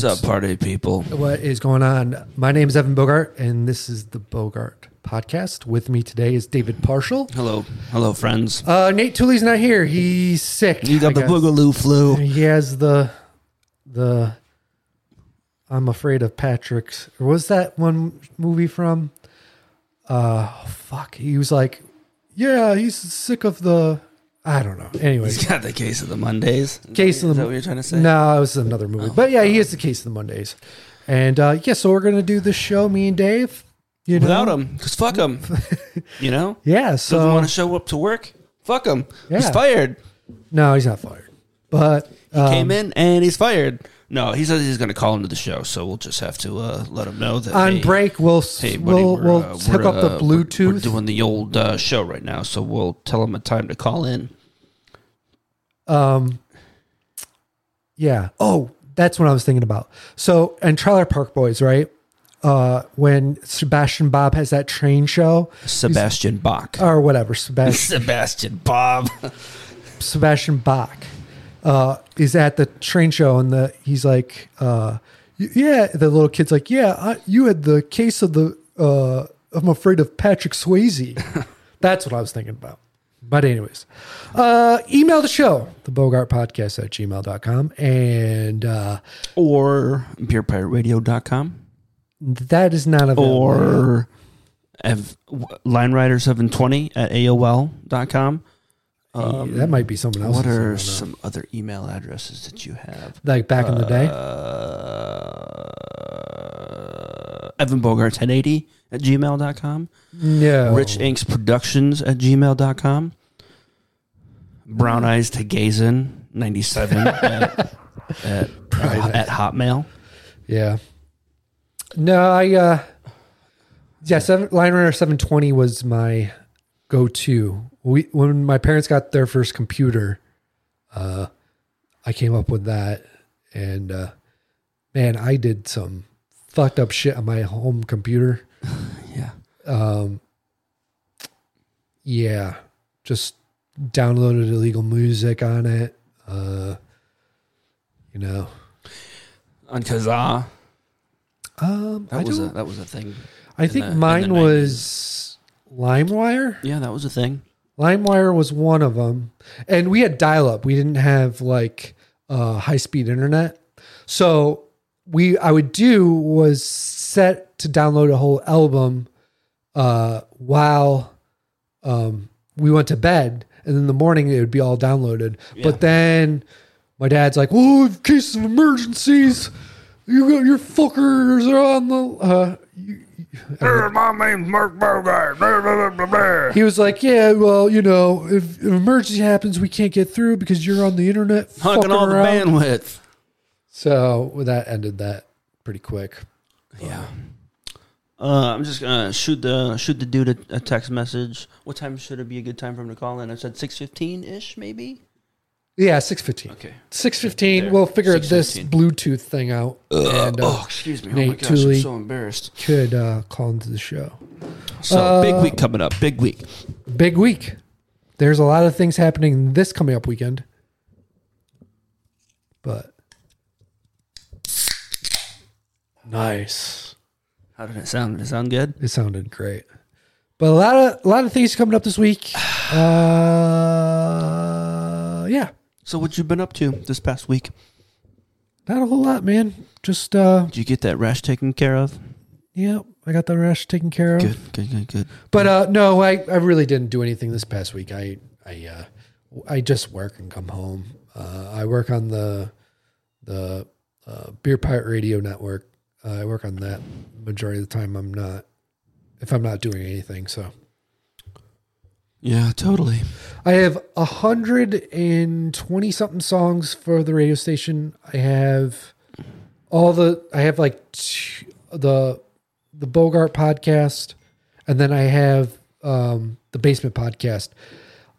What's up, party people? What is going on? My name is Evan Bogart, and this is the Bogart Podcast. With me today is David Parshall. Hello, hello, friends. Uh, Nate Tooley's not here. He's sick. You got I the guess. boogaloo flu. He has the the. I'm afraid of Patrick's. Or was that one movie from? Uh, fuck. He was like, yeah, he's sick of the. I don't know. Anyway, He's got the case of the Mondays. Case of is the- that what you're trying to say? No, it was another movie. But yeah, he is the case of the Mondays. And uh, yeah, so we're gonna do this show, me and Dave. You know? Without him, because fuck him. you know? Yeah. Doesn't want to show up to work? Fuck him. He's fired. no, he's not fired. But um, Came in and he's fired. No, he says he's going to call into the show, so we'll just have to uh, let him know that. on hey, break, we'll Hey, buddy, we'll we'll uh, hook up the uh, we're- Bluetooth. We're, doing the old uh, show right now, so we'll tell him a time to call in. Um, yeah. Oh, that's what I was thinking about. So, and Trailer Park Boys, right? Uh, when Sebastian Bob has that train show Sebastian Bach. or whatever, Sebastian Sebastian Bob. Sebastian Bach uh, is at the train show, and the he's like, uh, yeah, the little kid's like, yeah, I, you had the case of the. Uh, I'm afraid of Patrick Swayze. That's what I was thinking about. But anyways, uh, email the show, the Bogart Podcast at gmail.com. And uh, or beerpirateradio.com that is not available. or Ev- linewriter720 at aol.com. yet. that might be someone else. Um, What are some other email addresses that you have? like back in the day? Uh, Evan Bogart 1080 at gmail.com. no. Rich Inks Productions at gmail.com. Brown Eyes to Gazin 97 at, at, at Hotmail. Yeah. No, I uh yeah, seven line runner seven twenty was my go to. We when my parents got their first computer, uh I came up with that and uh man, I did some fucked up shit on my home computer. Yeah. Um yeah, just downloaded illegal music on it. Uh you know. On Kazaa. Um That I was a that was a thing. I think the- mine was LimeWire. Yeah, that was a thing. LimeWire was one of them, and we had dial-up. We didn't have like uh, high-speed internet, so we I would do was set to download a whole album uh, while um, we went to bed, and in the morning it would be all downloaded. But then my dad's like, "Oh, in case of emergencies, you got your fuckers are on the." Uh, you, My name's Mark Bogart. Blah, blah, blah, blah. he was like, "Yeah, well, you know, if an emergency happens, we can't get through because you're on the internet Hugging fucking all the bandwidth. So well, that ended that pretty quick. Yeah. Uh, I'm just gonna shoot the shoot the dude a, a text message. What time should it be a good time for him to call in? I said six fifteen ish, maybe. Yeah, six fifteen. Okay. Six fifteen. We'll figure this Bluetooth thing out, and uh, oh, excuse me. oh my Nate gosh, Tooley. I'm so embarrassed. could uh, call into the show. So Uh, big week coming up. Big week. Big week. There's a lot of things happening this coming up weekend, but nice. How did it sound? Did it sound good? It sounded great. But a lot of a lot of things coming up this week. Uh, yeah, So what you been up to this past week? not a whole lot, man. Just uh, Did you get that rash taken care of? yeah, I got the rash taken care of. Good, good, good, good. But uh, no, I, I really didn't do anything this past week. I I uh, I just work and come home. Uh, I work on the the uh, Beer Pirate Radio Network. Uh, I work on that majority of the time. I'm not if I'm not doing anything. So Yeah, totally. I have a hundred and twenty something songs for the radio station. I have all the I have like t- the the Bogart podcast, and then I have um, the Basement podcast.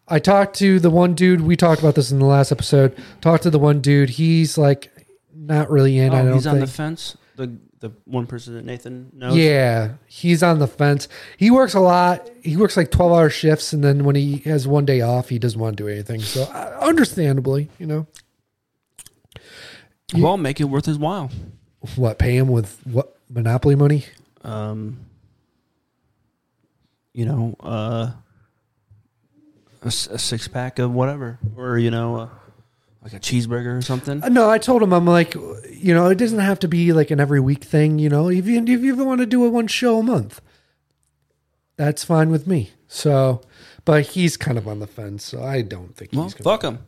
I talked to the one dude. We talked about this in the last episode. Talked to the one dude. He's like not really in. I Oh, don't he's on the fence. The the one person that Nathan knows. Yeah, he's on the fence. He works a lot. He works like twelve hour shifts, and then when he has one day off, he doesn't want to do anything. So, uh, understandably, you know. Well, make it worth his while. What pay him with what monopoly money? Um, you know, uh, a, a six pack of whatever, or you know, uh, like a cheeseburger or something. Uh, No, I told him I'm like, you know, it doesn't have to be like an every week thing. You know, if you if you want to do a one show a month, that's fine with me. So, but he's kind of on the fence, so I don't think Well, he's gonna. fuck him.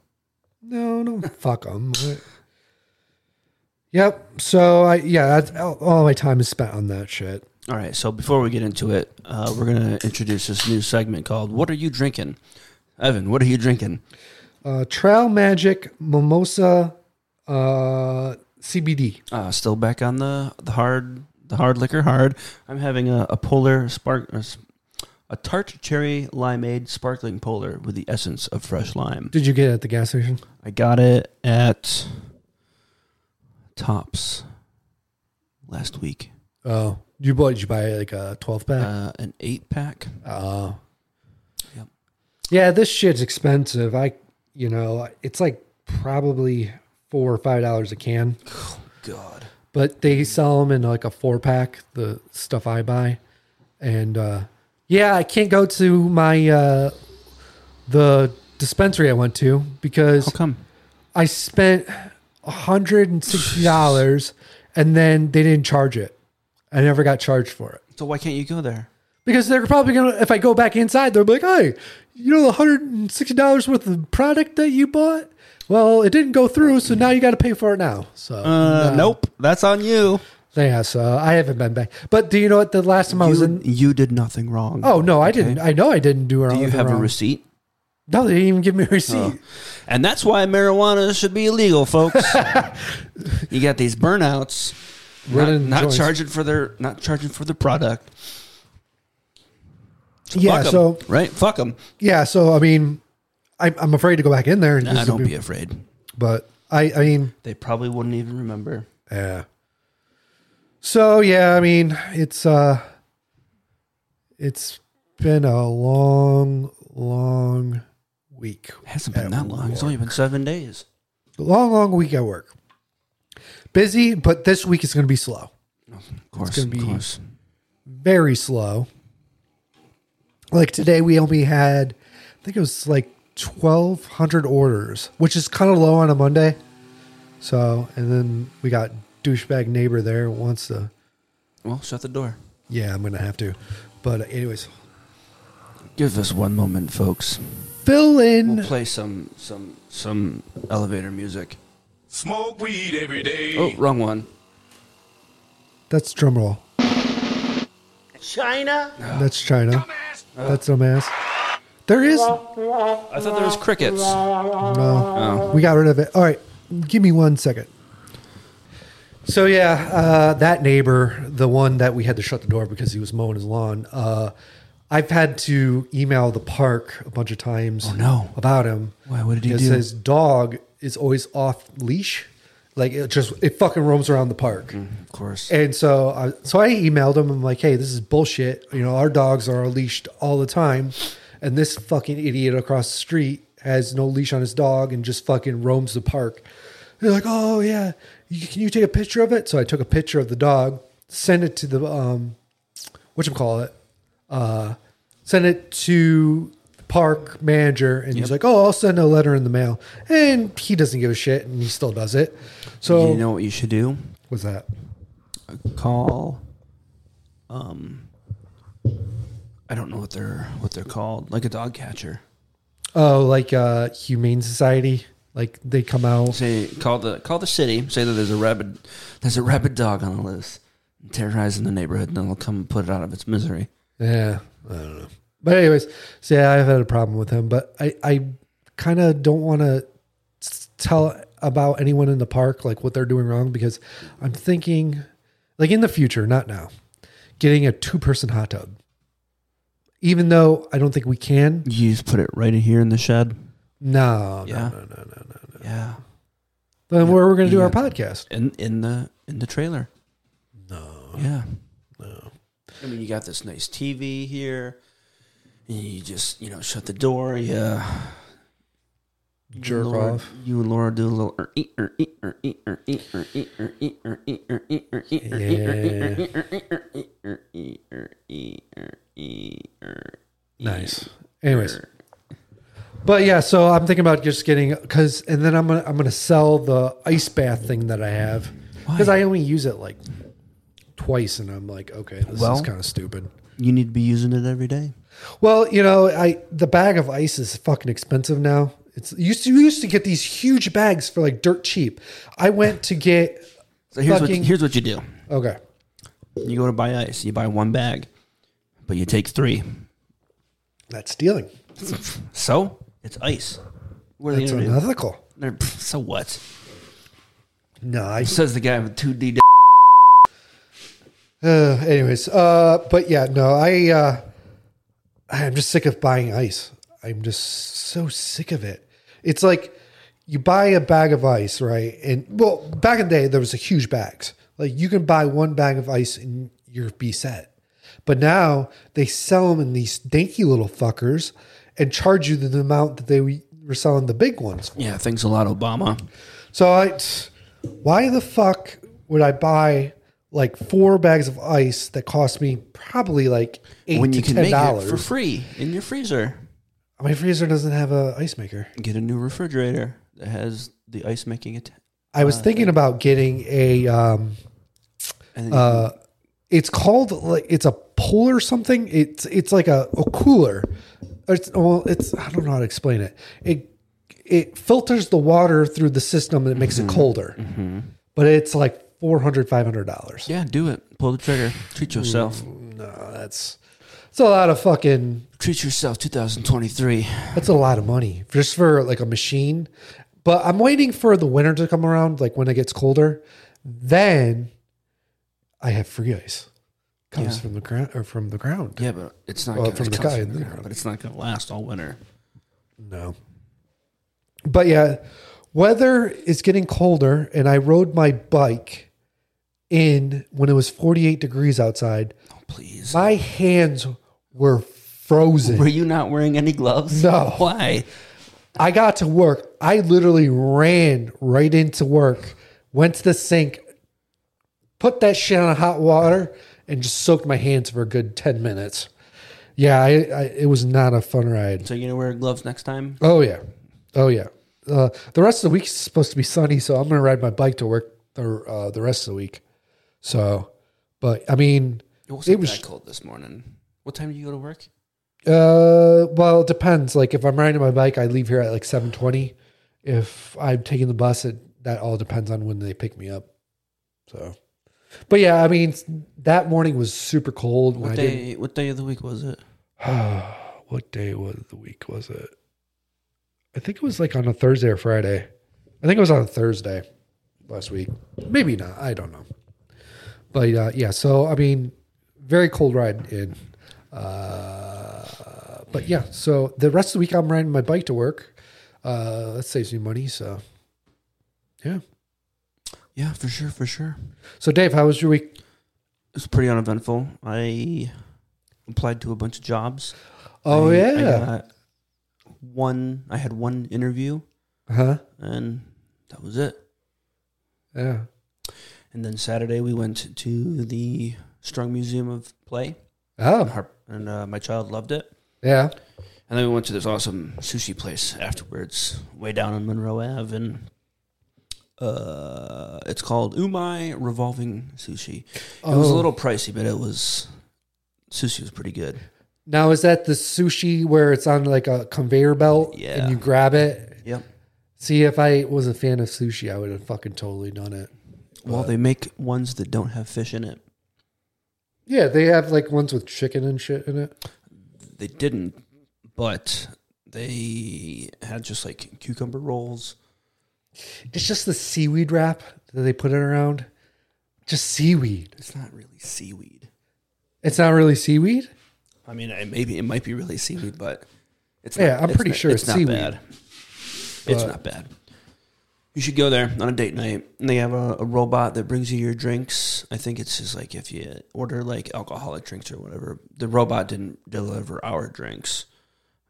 No, no, fuck him. Yep. So I yeah, all my time is spent on that shit. All right, so before we get into it, uh, we're gonna introduce this new segment called "What Are You Drinking?" Evan, what are you drinking? Uh, Trail Magic Mimosa uh, CBD. Uh, still back on the the hard the hard liquor hard. I'm having a, a polar spark a tart cherry limeade sparkling polar with the essence of fresh lime. Did you get it at the gas station? I got it at Tops last week. Oh, you bought? Did you buy like a twelve pack? Uh, an eight pack. Oh. Yep. Yeah, this shit's expensive. I, you know, it's like probably four or five dollars a can, Oh, God. but they sell them in like a four pack. The stuff I buy, and uh, yeah, I can't go to my uh, the dispensary I went to because How come? I spent hundred and sixty dollars, and then they didn't charge it. I never got charged for it. So why can't you go there? Because they're probably gonna, if I go back inside, they'll be like, "Hey, you know, the hundred and sixty dollars worth of product that you bought. Well, it didn't go through, so now you got to pay for it now." So, Uh, no. Nope, that's on you. yeah. So I haven't been back. But do you know what? The last time I was You, in, you did nothing wrong. oh no, I Okay. didn't. I know I didn't do it. Do you have wrong. a receipt? No, they didn't even give me a receipt. Oh. And that's why marijuana should be illegal, folks. you got these burnouts, not, not charging for their not charging for the product. Yeah. Fuck 'em, So right, fuck them. yeah. So I mean, I, I'm afraid to go back in there. And Nah, just don't be- be afraid. But I, I mean, They probably wouldn't even remember. Yeah. So yeah, I mean, it's uh it's been a long, long week. It hasn't been that long. It's only been seven days. A long, long week at work. Busy, but this week is gonna be slow. Of course, gonna of be- course. Very slow. Like today we only had I think it was like twelve hundred orders, which is kind of low on a Monday. So and then we got douchebag neighbor there wants to Well, shut the door. yeah, I'm gonna have to. But anyways, Give us one moment, folks. fill in. We'll play some some some elevator music. Smoke weed every day. Oh, wrong one. That's drum roll. China? That's China. Dumbass. That's dumbass. There is I thought there was crickets. no. Oh. We got rid of it. All right, give me one second. So yeah, uh, that neighbor, the one that we had to shut the door because he was mowing his lawn. Uh, I've had to email the park a bunch of times. Oh, no. About him. Why? What did he Because do? his dog is always off leash. Like it just it fucking roams around the park. Of course. And so, I, so I emailed him. I'm like, "Hey, this is bullshit. You know, our dogs are leashed all the time, and this fucking idiot across the street has no leash on his dog and just fucking roams the park." They're like, "Oh yeah, you, can you take a picture of it?" So I took a picture of the dog, sent it to the um, what you call it, uh, sent it to park manager, and he's like, "Oh, I'll send a letter in the mail," and he doesn't give a shit, and he still does it. So you know what you should do? what's that? a Call. Um. I don't know what they're what they're called. Like a dog catcher. Oh, like uh Humane Society. Like they come out. Say call the call the city. Say that there's a rabid there's a rabid dog on the loose, terrorizing the neighborhood, and then they'll come and put it out of its misery. Yeah, I don't know. But anyways, so yeah, I've had a problem with him, but I I kind of don't want to tell about anyone in the park like what they're doing wrong because I'm thinking like in the future, not now, getting a two person hot tub. Even though I don't think we can. You just put it right in here in the shed. No, Yeah. no, no, no, no, no. Yeah. Then where we're going to do Yeah. our podcast? In in the in the trailer. No. Yeah. No. I mean, you got this nice TV here. You just, you know, shut the door. Yeah. jerk Laura, off. You and Laura do a little. er, ee, er, ee, er, ee, er, ee, er, ee, er, ee, er, ee, er, ee, er, ee, er, Yeah. Nice. Anyways. But yeah, so I'm thinking about just getting because, and then I'm gonna I'm gonna sell the ice bath thing that I have because I only use it like twice, and I'm like, okay, this is kind of stupid. You need to be using it every day. Well, you know, I the bag of ice is fucking expensive now. It's you used to you used to get these huge bags for like dirt cheap. I went to get So here's Fucking- what here's what you do. okay. You go to buy ice. You buy one bag, but you take three. That's stealing. So it's ice. What are That's unethical. They're- So what? No, I Says the guy with two D. Uh, anyways, uh, but yeah, no, I, uh, I'm just sick of buying ice. I'm just so sick of it. It's like you buy a bag of ice, right? And well, back in the day, there was a huge bags. Like you can buy one bag of ice and you're be set. But now they sell them in these dinky little fuckers and charge you the amount that they were selling the big ones. for. Yeah, thanks a lot, Obama. So I, why the fuck would I buy like four bags of ice that cost me probably like eight when to you can ten make it for dollars? free in your freezer. My freezer doesn't have a ice maker. Get a new refrigerator that has the ice making it. I was thinking about getting a. Um, And then uh, it's called like it's a polar something. It's it's like a, a cooler. It's well, it's I don't know how to explain it. It it filters the water through the system and it makes Mm-hmm. it colder. But it's like 400 500 dollars. yeah, do it. Pull the trigger. Treat yourself. No, that's it's a lot of fucking Treat yourself. 2023. That's a lot of money just for like a machine. But I'm waiting for the winter to come around, like when it gets colder. Then I have free ice. Comes Yeah. from the ground or from the ground. Yeah, but it's not Well, gonna, from it the comes guy from in the the ground, but it's not going to last all winter. No. But yeah, weather is getting colder, and I rode my bike in when it was 48 degrees outside. Oh, please. My hands were frozen. Were you not wearing any gloves? No. Why? I got to work. I literally ran right into work, went to the sink, put that shit on hot water, and just soaked my hands for a good 10 minutes. Yeah, I, I, it was not a fun ride. So you're gonna wear gloves next time? Oh, yeah. Oh, yeah. Uh, the rest of the week is supposed to be sunny, so I'm going to ride my bike to work the, uh, the rest of the week. So, but I mean, It wasn't It was- cold this morning. What time do you go to work? Uh, well, it depends. Like if I'm riding my bike, I leave here at like seven twenty. If I'm taking the bus, it that all depends on when they pick me up. So, but yeah, I mean, that morning was super cold. What day? What day of the week was it? what day was the week? Was it? I think it was like on a Thursday or Friday. I think it was on a Thursday last week. Maybe not. I don't know. But uh, yeah, so I mean, very cold ride in. Uh, but yeah, so the rest of the week I'm riding my bike to work. Uh, that saves me money. So yeah. Yeah, for sure, for sure. So Dave, how was your week? It was pretty uneventful. I applied to a bunch of jobs. Oh I- I yeah. got one. I had one interview, huh? and that was it. Yeah. And then Saturday we went to the Strong Museum of Play, Oh Har- and uh, my child loved it. yeah. And then we went to this awesome sushi place afterwards, way down on Monroe Ave, and uh, it's called Umai Revolving Sushi. It was a Oh. little pricey, but it was sushi was pretty good. Now is that the sushi where it's on like a conveyor belt Yeah. and you grab it? Yep. See, if I was a fan of sushi, I would have fucking totally done it. Well, they make ones that don't have fish in it. Yeah, they have like ones with chicken and shit in it. They didn't, but they had just like cucumber rolls. It's just the seaweed wrap that they put it around. Just seaweed. It's not really seaweed. It's not really seaweed. I mean, it, maybe it might be really seaweed, but it's Yeah, I'm it's pretty not- sure it's, it's not seaweed. bad. It's But- not bad. You should go there on a date night. And they have a, a robot that brings you your drinks. I think it's just like if you order like alcoholic drinks or whatever. The robot didn't deliver our drinks,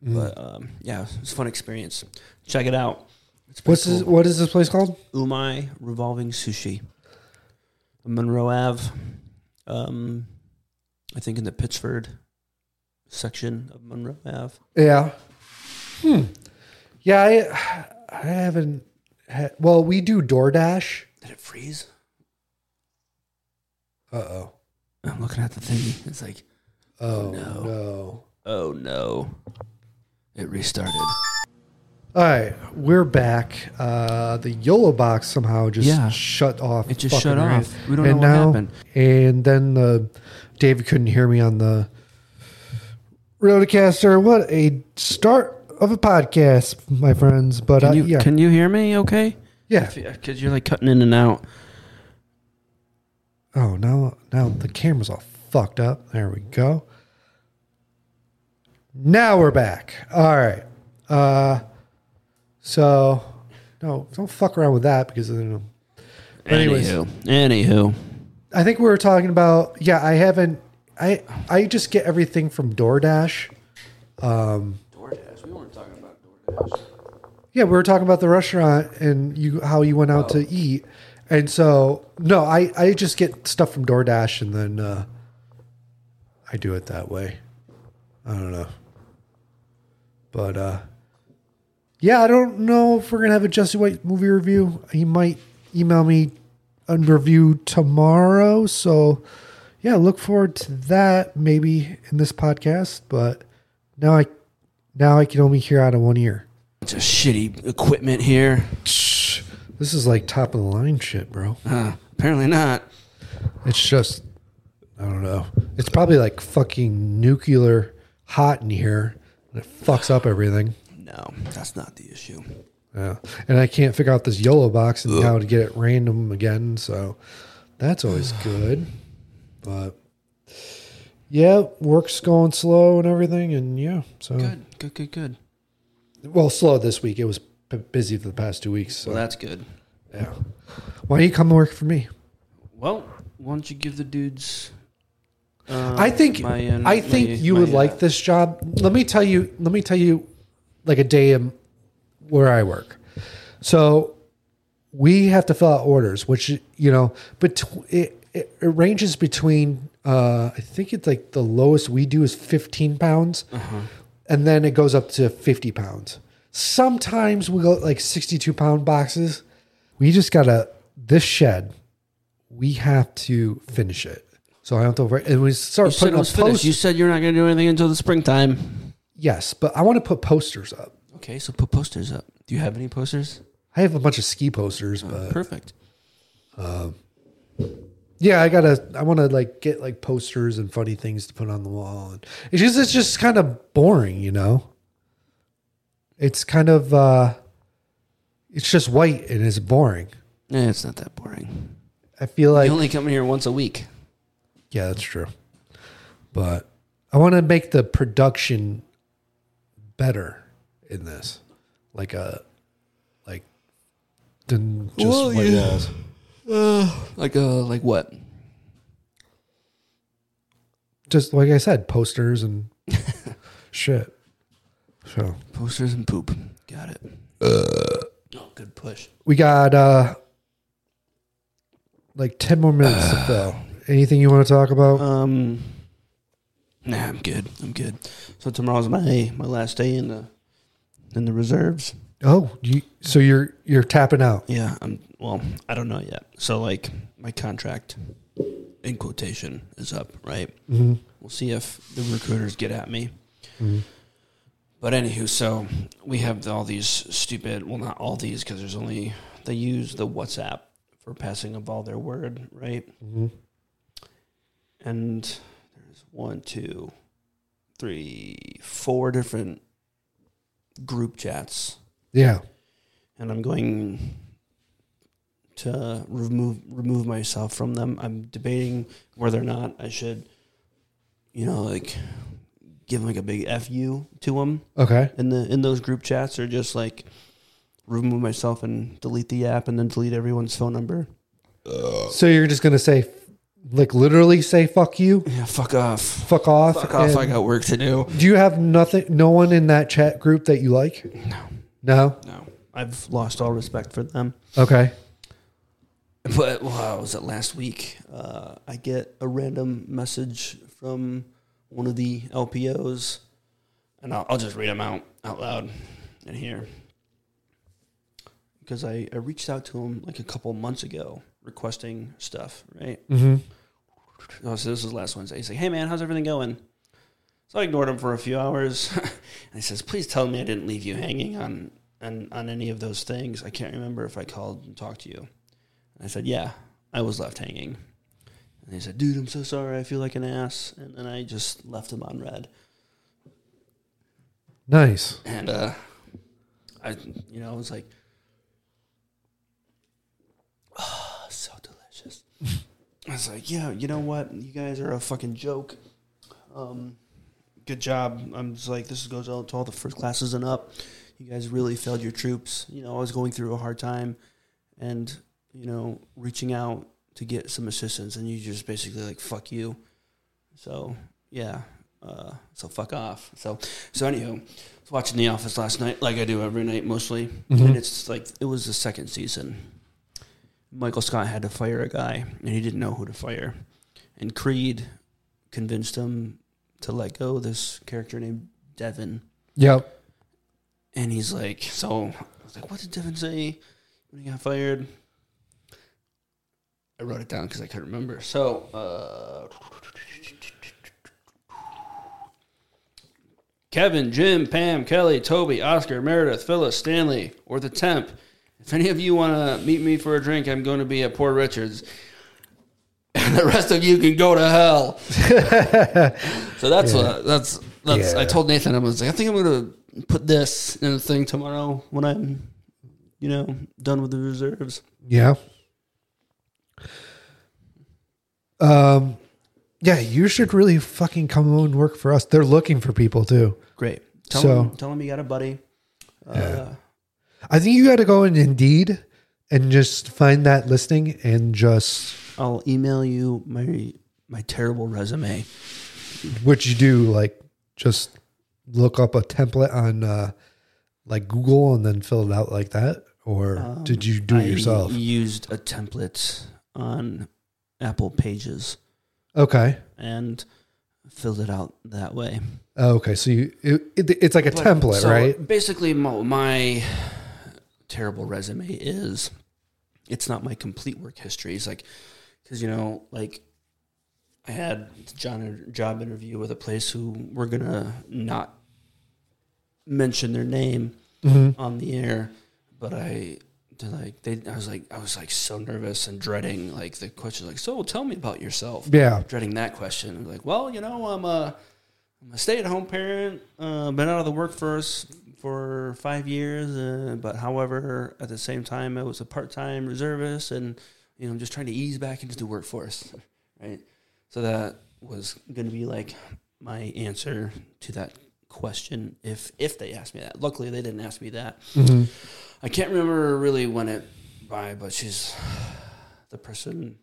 But um, yeah, it's a fun experience. Check it out. What's this, what is this place called? Umai Revolving Sushi, Monroe Ave. Um, I think in the Pittsford section of Monroe Ave. Yeah. Hmm. Yeah, I I haven't well, we do DoorDash. Did it freeze? Uh oh. I'm looking at the thingy. It's like, Oh no. no. oh no, it restarted. All right, we're back. Uh, the YOLO box somehow just Yeah. shut off. It just shut right. off. We don't and know what now, happened. And then the David couldn't hear me on the Rodecaster. What a start of a podcast, my friends. But Can uh, you yeah, can you hear me? Okay, yeah. because you're like cutting in and out. Oh, now now the camera's all fucked up. There we go. Now we're back. All right. Uh, so no, don't fuck around with that because then. But anyways. Anywho, anywho, I think we were talking about yeah. I haven't. I I just get everything from DoorDash. DoorDash. We weren't talking about DoorDash. Yeah, we were talking about the restaurant and you how you went out to eat, and so no, I I just get stuff from DoorDash and then uh, I do it that way. I don't know, but uh, yeah, I don't know if we're gonna have a Jesse White movie review. He might email me a review tomorrow, so yeah, look forward to that maybe in this podcast. But now I now I can only hear out of one ear. It's a shitty equipment here. This is like top of the line shit, bro. Uh, apparently not. It's just, I don't know. It's probably like fucking nuclear hot in here. And it fucks up everything. No, that's not the issue. Yeah. And I can't figure out this YOLO box and how to get it random again. So that's always good. But yeah, work's going slow and everything. And yeah, so Good, good, good, good. well, slow this week. It was b- busy for the past two weeks. So Well, that's good. yeah. Why don't you come work for me? Well, why don't you give the dudes? Uh, I think my, uh, I think my- you my, would uh, like this job. Let me tell you. Let me tell you, like a day in where I work. So we have to fill out orders, which you know, but it, it, it ranges between. Uh, I think it's like the lowest we do is fifteen pounds, Uh-huh. And then it goes up to fifty pounds. Sometimes we go like sixty-two pound boxes. We just gotta this shed. We have to finish it. So I don't know. And we start You putting up finished. posters. You said you're not going to do anything until the springtime. Yes, but I want to put posters up. Okay, so put posters up. Do you have any posters? I have a bunch of ski posters, oh, but Perfect. Um, yeah, I gotta. I want to like get like posters and funny things to put on the wall. And it's just it's just kind of boring, you know. It's kind of uh it's just white and it's boring. Eh, it's not that boring. I feel like you only come here once a week. yeah, that's true. But I want to make the production better in this, like a like than just Well, white yeah. walls. Like uh, like what? just like I said, posters and shit. So Posters and poop. Got it. oh, good push. we got uh like ten more minutes to fill. Anything you want to talk about? Um, nah, I'm good. I'm good. So tomorrow's my my last day in the in the reserves. Oh, you so you're you're tapping out. Yeah, I'm. Well, I don't know yet. So like my contract, in quotation, is up. Right. hmm We'll see if the recruiters get at me. Mhm. But anywho, so we have all these stupid. Well, not all these because there's only they use the WhatsApp for passing of all their word, right? hmm and there's one, two, three, four different group chats, Yeah. and I'm going to remove remove myself from them. I'm debating whether or not I should, you know, like give like a big fu to them Okay. in the in those group chats, or just like remove myself and delete the app and then delete everyone's phone number. So you're just gonna say Like literally say fuck you, Yeah, fuck off. fuck off. Fuck off. and- I got work to do. do you have nothing? No one in that chat group that you like? No. No. No. I've lost all respect for them. Okay. But wow, was it last week? Uh, I get a random message from one of the LPOs, and I'll, I'll just read them out out loud in here because I, I reached out to him like a couple months ago requesting stuff. Right. Mm-hmm. Oh, so this was last Wednesday. He's like, "Hey man, how's everything going?" So I ignored him for a few hours, and he says, "Please tell me I didn't leave you hanging on on on any of those things. I can't remember if I called and talked to you." And I said, "Yeah, I was left hanging." And he said, "Dude, I'm so sorry. I feel like an ass." And then I just left him on red. Nice. And uh, I, you know, I was like, "Oh, so delicious." I was like, "Yeah, you know what? You guys are a fucking joke." Um, good job. I'm just like, this goes out to all the first classes and up. You guys really failed your troops. You know, I was going through a hard time, and you know, reaching out to get some assistance, and you just basically like, "Fuck you." So yeah. Uh, so fuck off. So so anywho, I was watching The Office last night, like I do every night mostly, and it's like it was the second season. Michael Scott had to fire a guy, and he didn't know who to fire, and Creed convinced him to let go of this character named Devon, Yep. and he's like, so I was like, what did Devon say when he got fired? I wrote it down because I couldn't remember. So, uh, Kevin, Jim, Pam, Kelly, Toby, Oscar, Meredith, Phyllis, Stanley, or the temp. If any of you want to meet me for a drink, I'm going to be at Poor Richards. And the rest of you can go to hell. so that's what that's that's. I told Nathan I was like, I think I'm going to put this in a thing tomorrow when I'm, you know, done with the reserves. Yeah. Um, yeah, you should really fucking come and work for us. They're looking for people too. Great. Tell So- him, tell him you got a buddy. Uh, I think you got to go in Indeed and just find that listing and just I'll email you my my terrible resume. what you do, like just look up a template on uh, like Google and then fill it out like that, or did you do it I yourself? used a template on Apple Pages Okay. and filled it out that way. Oh, okay. So you it, it, it's like a But- template, so right? Basically, my, my terrible resume is it's not my complete work history. It's like because you know, like I had a job interview with a place who we're gonna not mention their name Mm-hmm. on the air, but I. Like they, I was like, I was like so nervous and dreading like the question, like, so tell me about yourself Yeah. dreading that question. I'm like, well, you know, I'm a, I'm a stay-at-home parent. Uh, been out of the workforce for five years, uh, but however, at the same time, I was a part-time reservist, and you know, I'm just trying to ease back into the workforce, right? So that was going to be like my answer to that question if if they asked me that. Luckily, they didn't ask me that. Mm-hmm. I can't remember really when it by, but she's the person.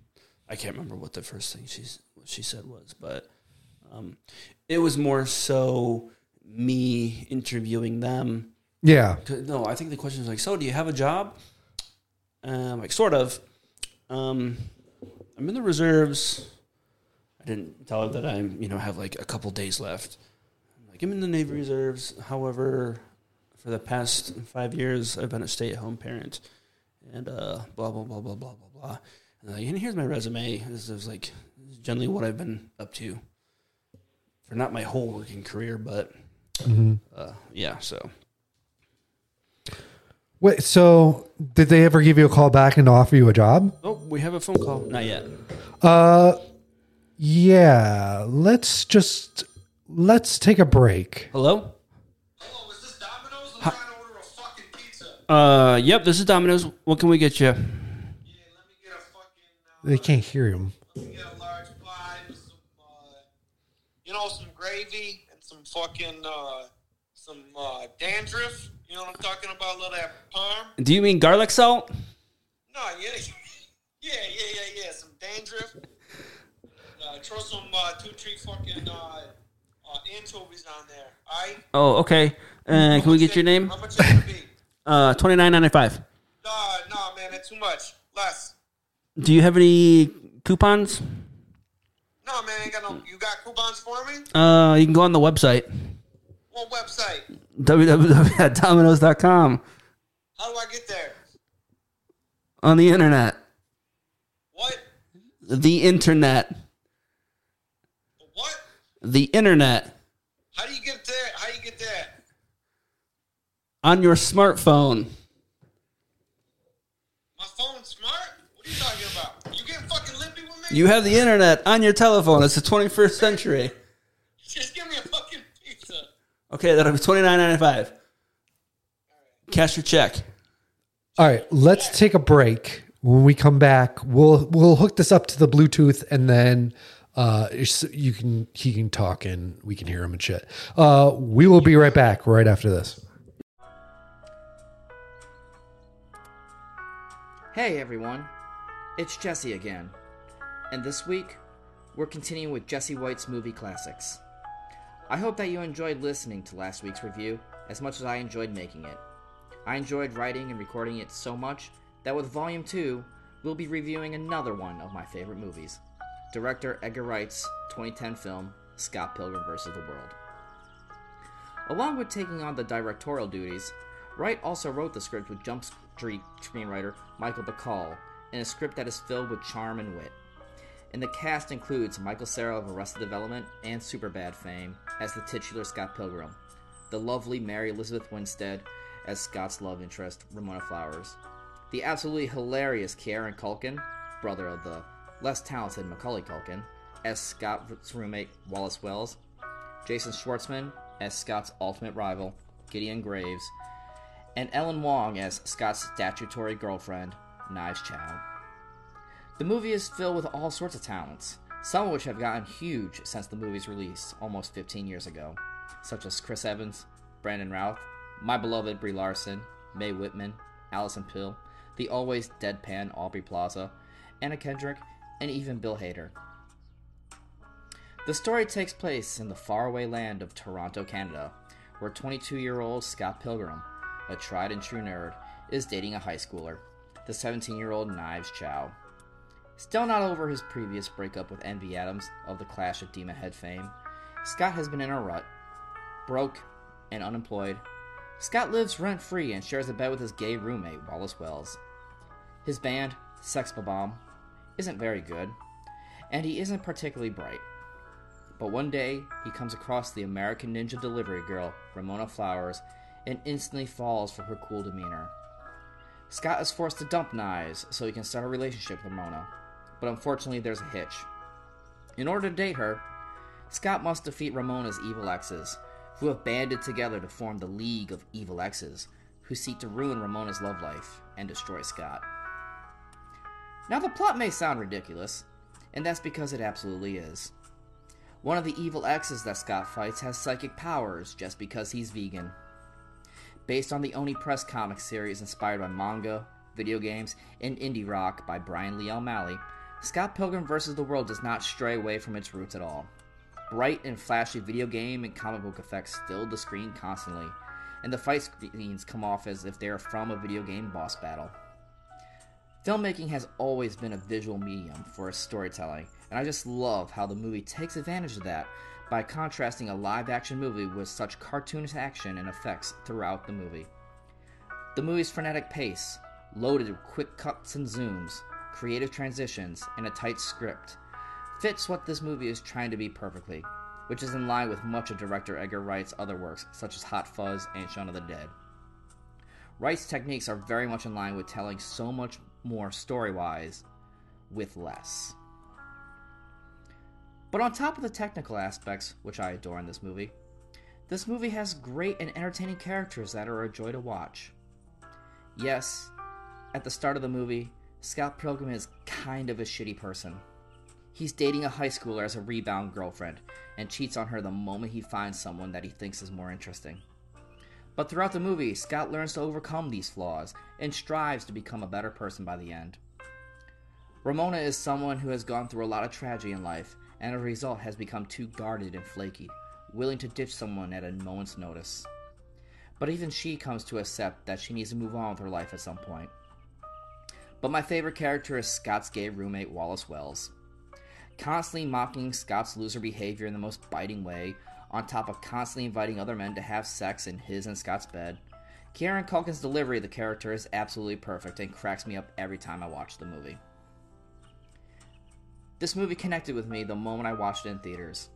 I can't remember what the first thing she's what she said was, but um, it was more so me interviewing them. Yeah. No, I think the question was like, "So, do you have a job?" Um, like, sort of. Um, I'm in the reserves. I didn't tell her that I'm, you know, have like a couple days left. I'm like, I'm in the Navy Reserves. However, for the past five years, I've been a stay-at-home parent, and uh, blah blah blah blah blah blah blah. And, like, and here's my resume. This is like generally what I've been up to for not my whole working career, but Mm-hmm. uh, yeah. So Wait. So did they ever give you a call back and offer you a job? Oh, we have a phone call. Not yet. Uh, yeah. Let's just let's take a break. Hello? Hello, is this Domino's? I'm trying to order a fucking pizza. Uh, yep, this is Domino's. What can we get you? Yeah, let me get a fucking. Uh, They can't hear him. let me get a large pie with some, uh, you know, some gravy and some fucking, uh, some uh, dandruff. You know what I'm talking about? A little that. Do you mean garlic salt? No, yeah, yeah, yeah, yeah, yeah. Some dandruff. throw some uh, two three fucking uh, uh, anchovies on there. All right. Oh, okay. Uh, can we get your name? How much is it be? Uh, twenty nine ninety five. Nah, nah, man, that's too much. Less. Do you have any coupons? No, man, ain't got no. You got coupons for me? Uh, you can go on the website What website? www.dominoes.com How do I get there? on the internet. What? The internet. What? The internet How do you get there? How do you get there? on your smartphone. My phone's smart. What are you talking about? You getting fucking lippy with me? You have the internet on your telephone. It's the 21st century. Just give me a fucking pizza. Okay, that'll be twenty nine ninety five. Cash your check. All right, let's take a break. When we come back, we'll we'll hook this up to the Bluetooth, and then uh, you can he can talk and we can hear him and shit. Uh, we will be right back right after this. Hey everyone, it's Jesse again. And this week, we're continuing with Jesse White's movie classics. I hope that you enjoyed listening to last week's review as much as I enjoyed making it. I enjoyed writing and recording it so much that with Volume 2, we'll be reviewing another one of my favorite movies director Edgar Wright's 2010 film, Scott Pilgrim vs. the World. Along with taking on the directorial duties, Wright also wrote the script with Jump Street screenwriter Michael Bacall in a script that is filled with charm and wit. And the cast includes Michael Cera of Arrested Development and Superbad fame as the titular Scott Pilgrim, the lovely Mary Elizabeth Winstead as Scott's love interest, Ramona Flowers, the absolutely hilarious Kieran Culkin, brother of the less talented Macaulay Culkin, as Scott's roommate Wallace Wells, Jason Schwartzman as Scott's ultimate rival, Gideon Graves, and Ellen Wong as Scott's statutory girlfriend, Knives Chow. The movie is filled with all sorts of talents, some of which have gotten huge since the movie's release almost 15 years ago, such as Chris Evans, Brandon Routh, my beloved Brie Larson, Mae Whitman, Alison Pill, the always deadpan Aubrey Plaza, Anna Kendrick, and even Bill Hader. The story takes place in the faraway land of Toronto, Canada, where 22 year old Scott Pilgrim, a tried and true nerd, is dating a high schooler, the 17 year old Knives Chow. Still not over his previous breakup with Envy Adams of the Clash of Demon Head fame, Scott has been in a rut. Broke and unemployed, Scott lives rent free and shares a bed with his gay roommate, Wallace Wells. His band, Sex Bomb, isn't very good, and he isn't particularly bright. But one day, he comes across the American Ninja delivery girl, Ramona Flowers, and instantly falls for her cool demeanor. Scott is forced to dump knives so he can start a relationship with Ramona, but unfortunately, there's a hitch. In order to date her, Scott must defeat Ramona's evil exes, who have banded together to form the League of Evil Exes, who seek to ruin Ramona's love life and destroy Scott. Now, the plot may sound ridiculous, and that's because it absolutely is. One of the evil exes that Scott fights has psychic powers just because he's vegan. Based on the Oni Press comic series inspired by manga, video games, and indie rock by Brian Lee O'Malley, Scott Pilgrim vs. the World does not stray away from its roots at all. Bright and flashy video game and comic book effects fill the screen constantly, and the fight scenes come off as if they are from a video game boss battle. Filmmaking has always been a visual medium for storytelling, and I just love how the movie takes advantage of that by contrasting a live action movie with such cartoonish action and effects throughout the movie. The movie's frenetic pace, loaded with quick cuts and zooms, creative transitions, and a tight script, fits what this movie is trying to be perfectly, which is in line with much of director Edgar Wright's other works, such as Hot Fuzz and Shaun of the Dead. Wright's techniques are very much in line with telling so much more story wise with less. But on top of the technical aspects, which I adore in this movie, this movie has great and entertaining characters that are a joy to watch. Yes, at the start of the movie, Scott Pilgrim is kind of a shitty person. He's dating a high schooler as a rebound girlfriend and cheats on her the moment he finds someone that he thinks is more interesting. But throughout the movie, Scott learns to overcome these flaws and strives to become a better person by the end. Ramona is someone who has gone through a lot of tragedy in life and as a result has become too guarded and flaky, willing to ditch someone at a moment's notice. But even she comes to accept that she needs to move on with her life at some point. But my favorite character is Scott's gay roommate Wallace Wells. Constantly mocking Scott's loser behavior in the most biting way, on top of constantly inviting other men to have sex in his and Scott's bed. Kieran Culkin's delivery of the character is absolutely perfect and cracks me up every time I watch the movie. This movie connected with me the moment I watched it in theaters.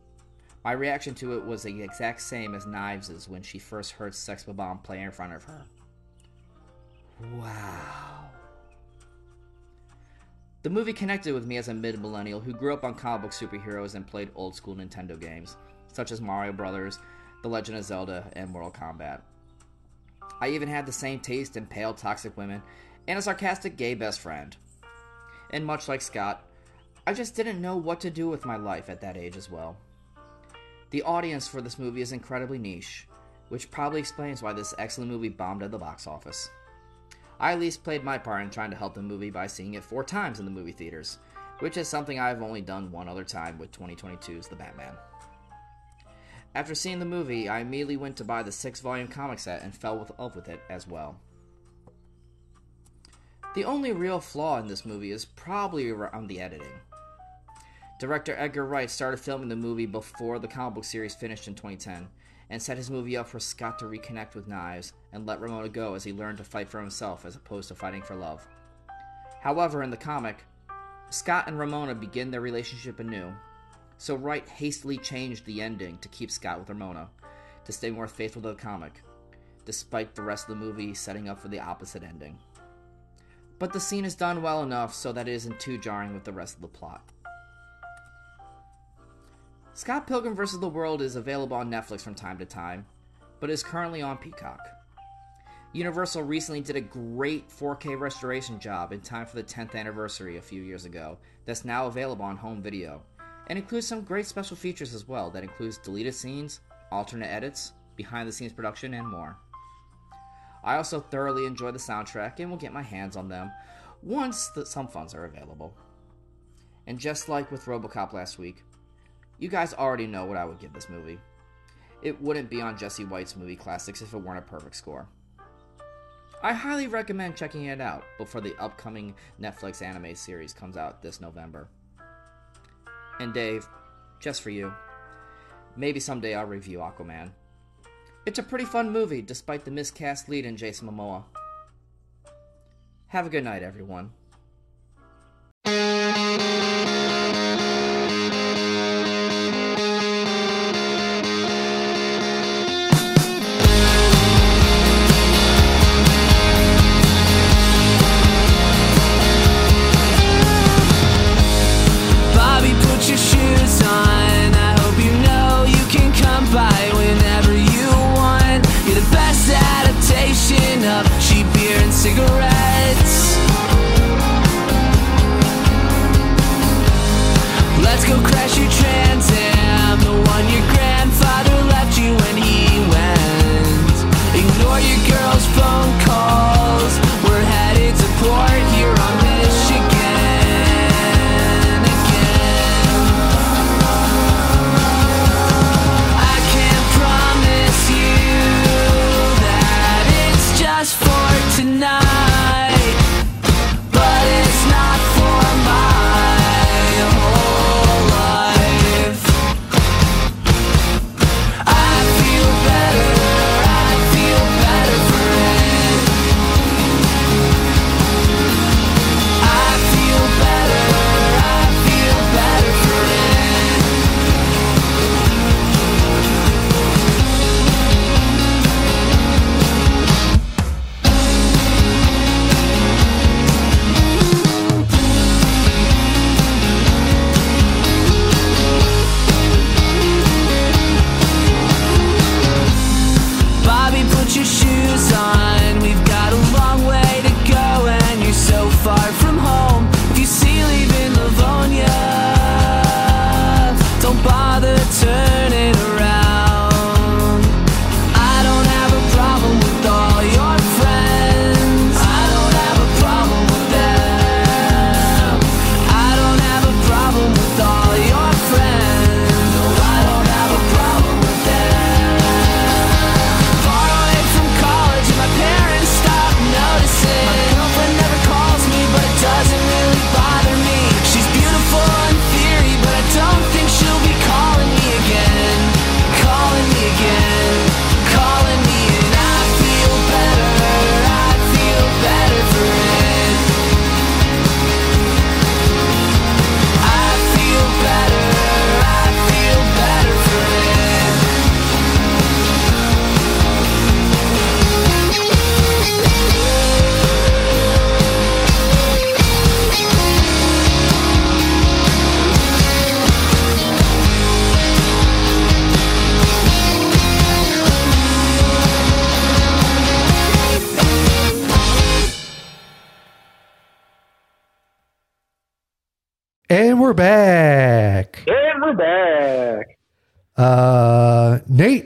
My reaction to it was the exact same as Knives' when she first heard Sex Bob-Omb play in front of her. Wow. The movie connected with me as a mid millennial who grew up on comic book superheroes and played old school Nintendo games, such as Mario Brothers, The Legend of Zelda, and Mortal Kombat. I even had the same taste in pale, toxic women and a sarcastic gay best friend. And much like Scott, I just didn't know what to do with my life at that age as well. The audience for this movie is incredibly niche, which probably explains why this excellent movie bombed at the box office. I at least played my part in trying to help the movie by seeing it four times in the movie theaters, which is something I've only done one other time with 2022's The Batman. After seeing the movie, I immediately went to buy the six volume comic set and fell in love with it as well. The only real flaw in this movie is probably around the editing. Director Edgar Wright started filming the movie before the comic book series finished in 2010 and set his movie up for Scott to reconnect with Knives and let Ramona go as he learned to fight for himself as opposed to fighting for love. However, in the comic, Scott and Ramona begin their relationship anew, so Wright hastily changed the ending to keep Scott with Ramona, to stay more faithful to the comic, despite the rest of the movie setting up for the opposite ending. But the scene is done well enough so that it isn't too jarring with the rest of the plot. Scott Pilgrim vs. the World is available on Netflix from time to time, but is currently on Peacock. Universal recently did a great 4K restoration job in time for the 10th anniversary a few years ago, that's now available on home video, and includes some great special features as well that includes deleted scenes, alternate edits, behind the scenes production, and more. I also thoroughly enjoy the soundtrack and will get my hands on them once the, some funds are available. And just like with Robocop last week, you guys already know what I would give this movie. It wouldn't be on Jesse White's movie classics if it weren't a perfect score. I highly recommend checking it out before the upcoming Netflix anime series comes out this November. And Dave, just for you, maybe someday I'll review Aquaman. It's a pretty fun movie despite the miscast lead in Jason Momoa. Have a good night, everyone.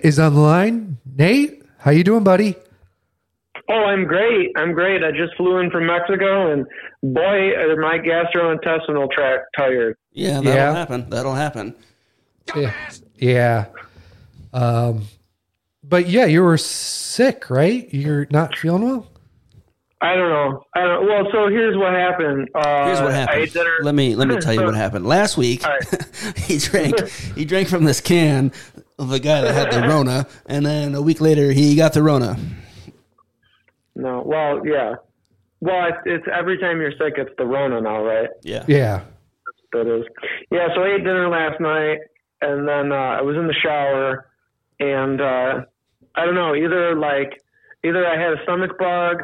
Is on the line. Nate, how you doing, buddy? Oh, I'm great. I'm great. I just flew in from Mexico, and boy, are my gastrointestinal tract tired. Yeah, that'll Yeah. happen. That'll happen. Yeah. Yeah. Um, but yeah, you were sick, right? You're not feeling well. I don't know. I don't. Well, so here's what happened. Uh, Here's what happened. Let me let me tell you what happened. Last week, All right. he drank he drank from this can of a guy that had the Rona, and then a week later he got the Rona. No. Well, yeah. Well, it's, it's every time you're sick, it's the Rona now, right? Yeah. Yeah. That is. Yeah. So I ate dinner last night, and then uh, I was in the shower, and uh, I don't know. Either like, either I had a stomach bug,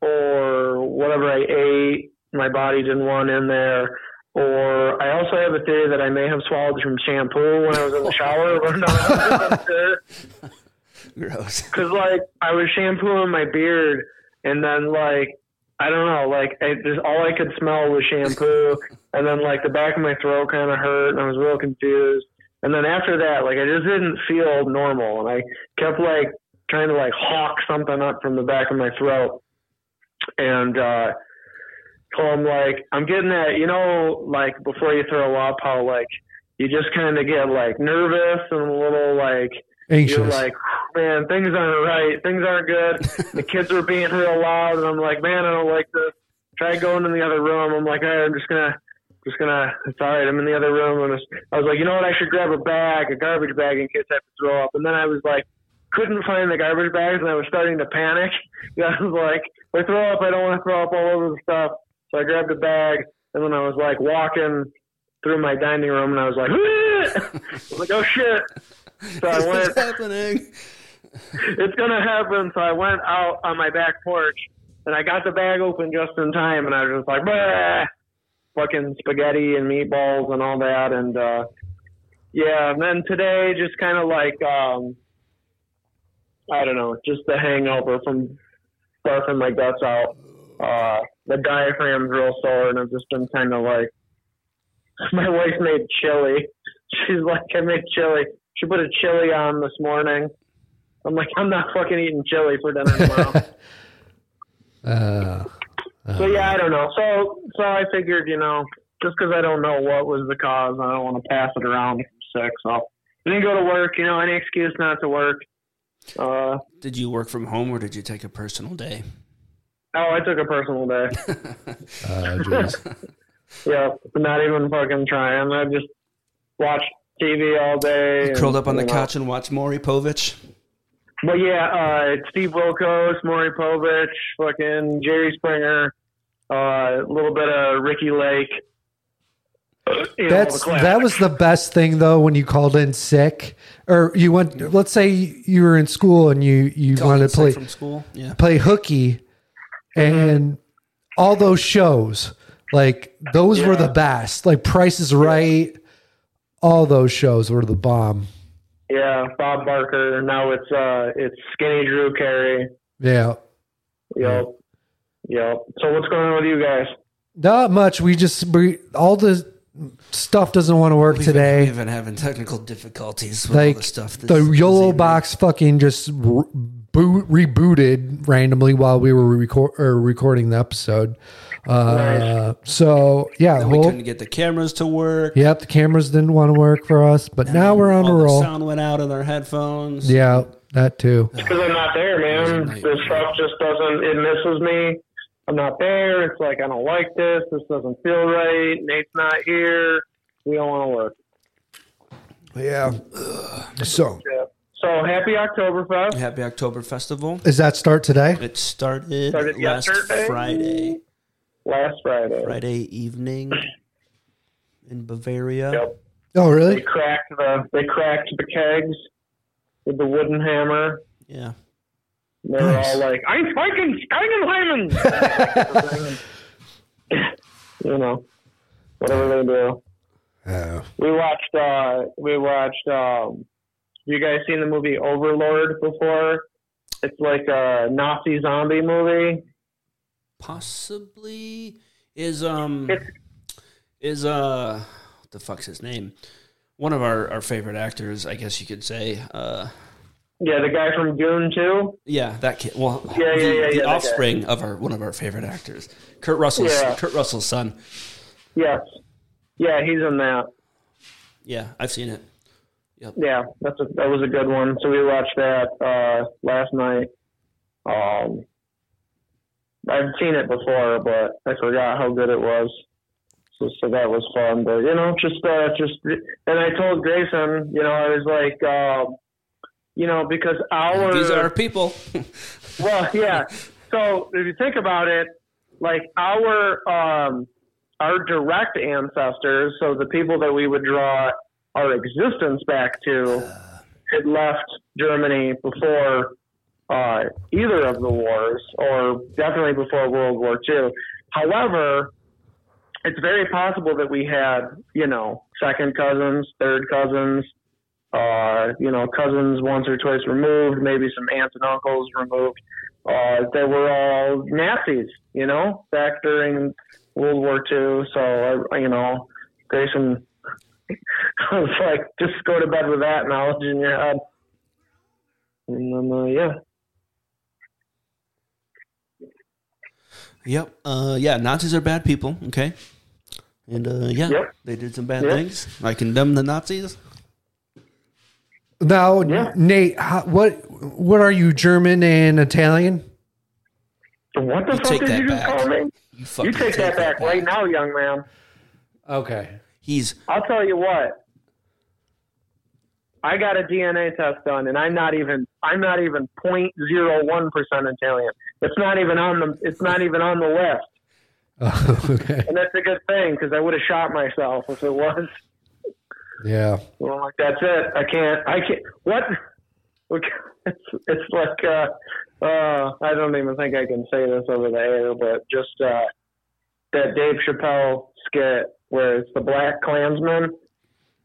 or whatever I ate, my body didn't want in there. Or I also have a theory that I may have swallowed some shampoo when I was in the shower. I'm not. Gross. Cause like I was shampooing my beard, and then like I don't know, like I just all I could smell was shampoo, and then like the back of my throat kind of hurt, and I was real confused. And then after that, like I just didn't feel normal, and I kept like trying to like hawk something up from the back of my throat, and uh, so I'm like I'm getting that, you know, like before you throw up, how like you just kind of get like nervous and a little like Anxious. you're like, man, things aren't right. Things aren't good. the kids are being real loud, and I'm like, man, I don't like this. Try going in the other room. I'm like, hey, I'm just gonna, just gonna. It's all right. I'm in the other room, and I was like, you know what? I should grab a bag, a garbage bag, in case I have to throw up. And then I was like, couldn't find the garbage bags, and I was starting to panic. I was like, if I throw up, I don't want to throw up all over the stuff. So I grabbed a bag, and then I was like walking through my dining room, and I was like, I was like, oh shit. So I went What's happening? it's gonna happen. So I went out on my back porch and I got the bag open just in time, and I was just like, bah! fucking spaghetti and meatballs and all that, and uh, yeah. And then today, just kind of like, um, I don't know, just the hangover from barfing my guts out. Uh, the diaphragm's real sore, and I've just been kind of like, my wife made chili. She's like, I made chili. She put a chili on this morning. I'm like, I'm not fucking eating chili for dinner tomorrow. Uh, so yeah, I don't know. So so I figured, you know, just because I don't know what was the cause, I don't want to pass it around if I'm sick. So I didn't go to work. You know, any excuse not to work. Uh, Did you work from home or did you take a personal day? Oh, I took a personal day. uh, jeez. yeah, not even fucking trying. I just watched TV all day. and, Curled up on the know. couch and watched Maury Povich. But yeah, uh, Steve Wilkos, Maury Povich, fucking Jerry Springer, uh, a little bit of Ricki Lake. You That's the classics. that was the best thing though when you called in sick or you went. Let's say you were in school and you you Called wanted to play from school. Yeah. play hooky, and all those shows like those were the best. Like Price is Right, all those shows were the bomb. Yeah, Bob Barker. Now it's uh it's Skinny Drew Carey. Yeah, Yep. Yep. So what's going on with you guys? not much. We just we, all the stuff doesn't want to work We've today. been having technical difficulties with all like the stuff. the this- this YOLO box fucking just r- boot rebooted randomly while we were record or recording the episode. Uh, so yeah, And we well, couldn't get the cameras to work. yep, the cameras didn't want to work for us, but now we're on a All the roll. sound went out of our headphones. Yeah, that too. Because I'm not there, man. This stuff just doesn't. It misses me. I'm not there. It's like I don't like this. This doesn't feel right. Nate's not here. We don't want to work. Yeah. So Yeah. So happy Oktoberfest. Happy October Festival. does that start today? It started, Started last yesterday? Friday. Last Friday. Friday evening in Bavaria. Yep. Oh, They really? cracked the they cracked the kegs with the wooden hammer. Yeah. They were Nice. all like, "I'm fucking Steigenheimen," you know, whatever they do. Oh. We watched. uh We watched. um You guys seen the movie Overlord before? It's like a Nazi zombie movie. Possibly is um is uh the fuck's his name? One of our, our favorite actors, I guess you could say. Uh, Yeah, the guy from Goon too. yeah, that kid. Well, Yeah, yeah, the, yeah, yeah, the guy. offspring of our one of our favorite actors, Kurt Russell's Yeah. Kurt Russell's son. Yes. Yeah, he's in that. Yeah, I've seen it. Yeah, that's a, that was a good one. So we watched that uh, last night. Um, I've seen it before, but I forgot how good it was. So, so that was fun. But you know, just uh, just and I told Grayson, you know, I was like, um, you know, because our These are our people. well, yeah. So if you think about it, like our um, our direct ancestors, so the people that we would draw our existence back to, had left Germany before uh, either of the wars, or definitely before World War II. However, it's very possible that we had, you know, second cousins, third cousins, uh, you know, cousins once or twice removed, maybe some aunts and uncles removed. Uh, they were all Nazis, you know, back during World War II. So, I, you know, Grayson I was like, just go to bed with that knowledge in your head. And then, uh, yeah. Yep. Uh, yeah, Nazis are bad people. Okay. And uh, yeah, Yep. they did some bad Yep. things. I condemn the Nazis. Now, Yeah. Nate, how, what what are you German and Italian? What the You fuck did you just back. call me? You, You fucking take that back right now, young man. Okay. He's I'll tell you what. I got a DNA test done, and I'm not even I'm not even 0.01 percent Italian. It's not even on the it's not even on the list, Oh, okay. and that's a good thing because I would have shot myself if it was. Yeah. Well, like that's it. I can't. I can't. What? It's it's like uh, uh, I don't even think I can say this over the air, but just uh, that Dave Chappelle skit where it's the Black Klansman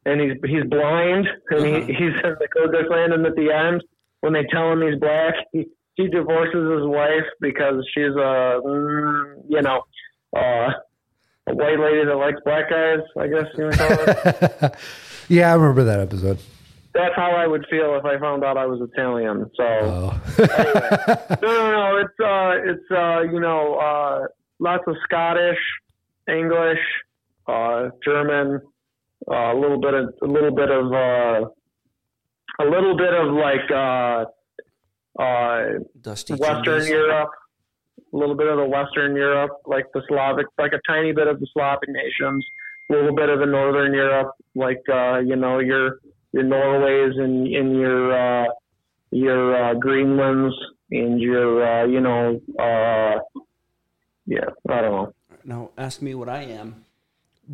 and he's he's blind and he, he's in the Klux Klan and at the end when they tell him he's black he he divorces his wife because she's a mm, you know uh, a white lady that likes black guys. I guess you would call it. yeah, I remember that episode. That's how I would feel if I found out I was Italian. So Oh. no, no, no. It's uh, it's uh, you know, uh, lots of Scottish, English, uh, German, uh, a little bit of a little bit of uh, a little bit of like uh, uh, Dusty Western Genius. Europe, a little bit of the Western Europe, like the Slavic, like a tiny bit of the Slavic nations, a little bit of the Northern Europe, like uh, you know your your Norways and in your uh, your uh, Greenlands and your uh, you know uh, yeah I don't know. Now ask me what I am.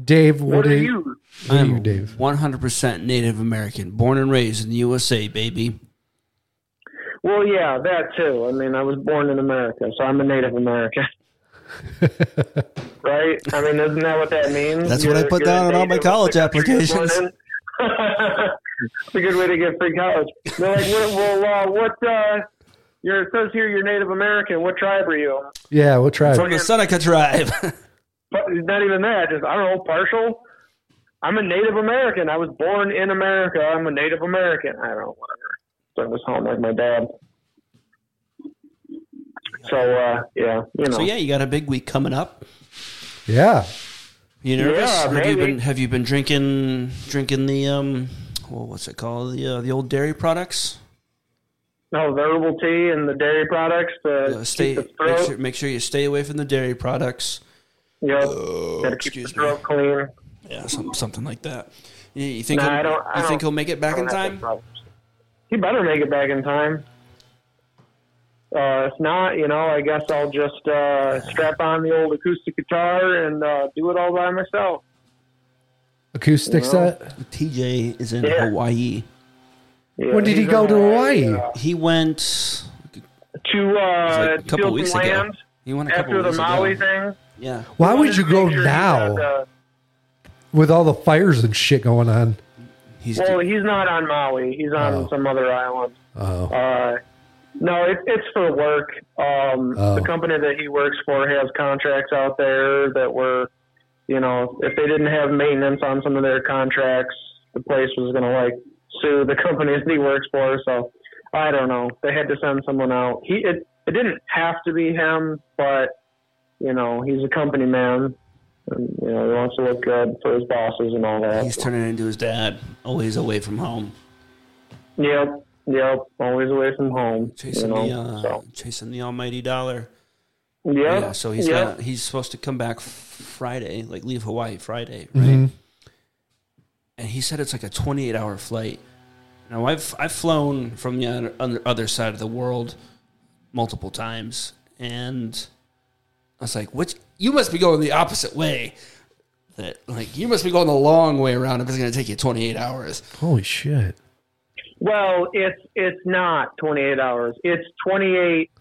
Dave, what, What are are you? you? What I'm you, Dave? 100% Native American, born and raised in the USA, baby. Well, yeah, that too. I mean, I was born in America, so I'm a Native American. right? I mean, isn't that what that means? That's what I put down on all my college of the country you're born applications. it's a good way to get free college. They're like, what, well, uh, what, uh, you're, it says here you're Native American. What tribe are you? Yeah, what tribe? From the Seneca tribe. But Not even that. Just, I don't know, partial. I'm a Native American. I was born in America. I'm a Native American. I don't know, whatever. So I just sound like my dad. So, uh, yeah, you know. so yeah, you got a big week coming up. Yeah. You nervous? Yeah, have you maybe. been Have you been drinking drinking the um, well, what's it called? The uh, the old dairy products. No, the herbal tea and the dairy products to Uh, stay keep the make throat. sure, make sure you stay away from the dairy products. Yep. Gotta keep the excuse me. throat clean. Yeah, something something like that. You, you think Nah, he'll, I don't- I you think don't- he'll make it back in time? those. He better make it back in time. Uh, if not, you know, I guess I'll just uh, strap on the old acoustic guitar and uh, do it all by myself. Acoustic Well, set. TJ is in Yeah. Hawaii. Yeah, When did he go to Hawaii? uh, He went to uh, like a couple weeks some ago. land He went a couple after the Maui ago. thing. Yeah, Why He would you go sure now got, uh, with all the fires and shit going on? he's well, he's not on Maui. He's on Oh. some other island. Oh. Uh, no, it, it's for work. Um, Oh. The company that he works for has contracts out there that were you know, if they didn't have maintenance on some of their contracts, the place was going to like sue the company that he works for. So I don't know. They had to send someone out. He it it didn't have to be him, but you know, he's a company man. And, you know, he wants to look good for his bosses and all that. He's turning into his dad, always away from home, Yep, yep. Always away from home. chasing you know, the uh, so. chasing the almighty dollar. Yep, Yeah, so he's yep. got he's supposed to come back Friday, like leave Hawaii Friday, right? And he said it's like a 28 hour flight. Now I've I've flown from the other, other- other side of the world multiple times, and I was like, "Which you must be going the opposite way." That like you must be going the long way around if it's going to take you 28 hours. Holy shit. Well, it's it's not 28 hours. It's 28.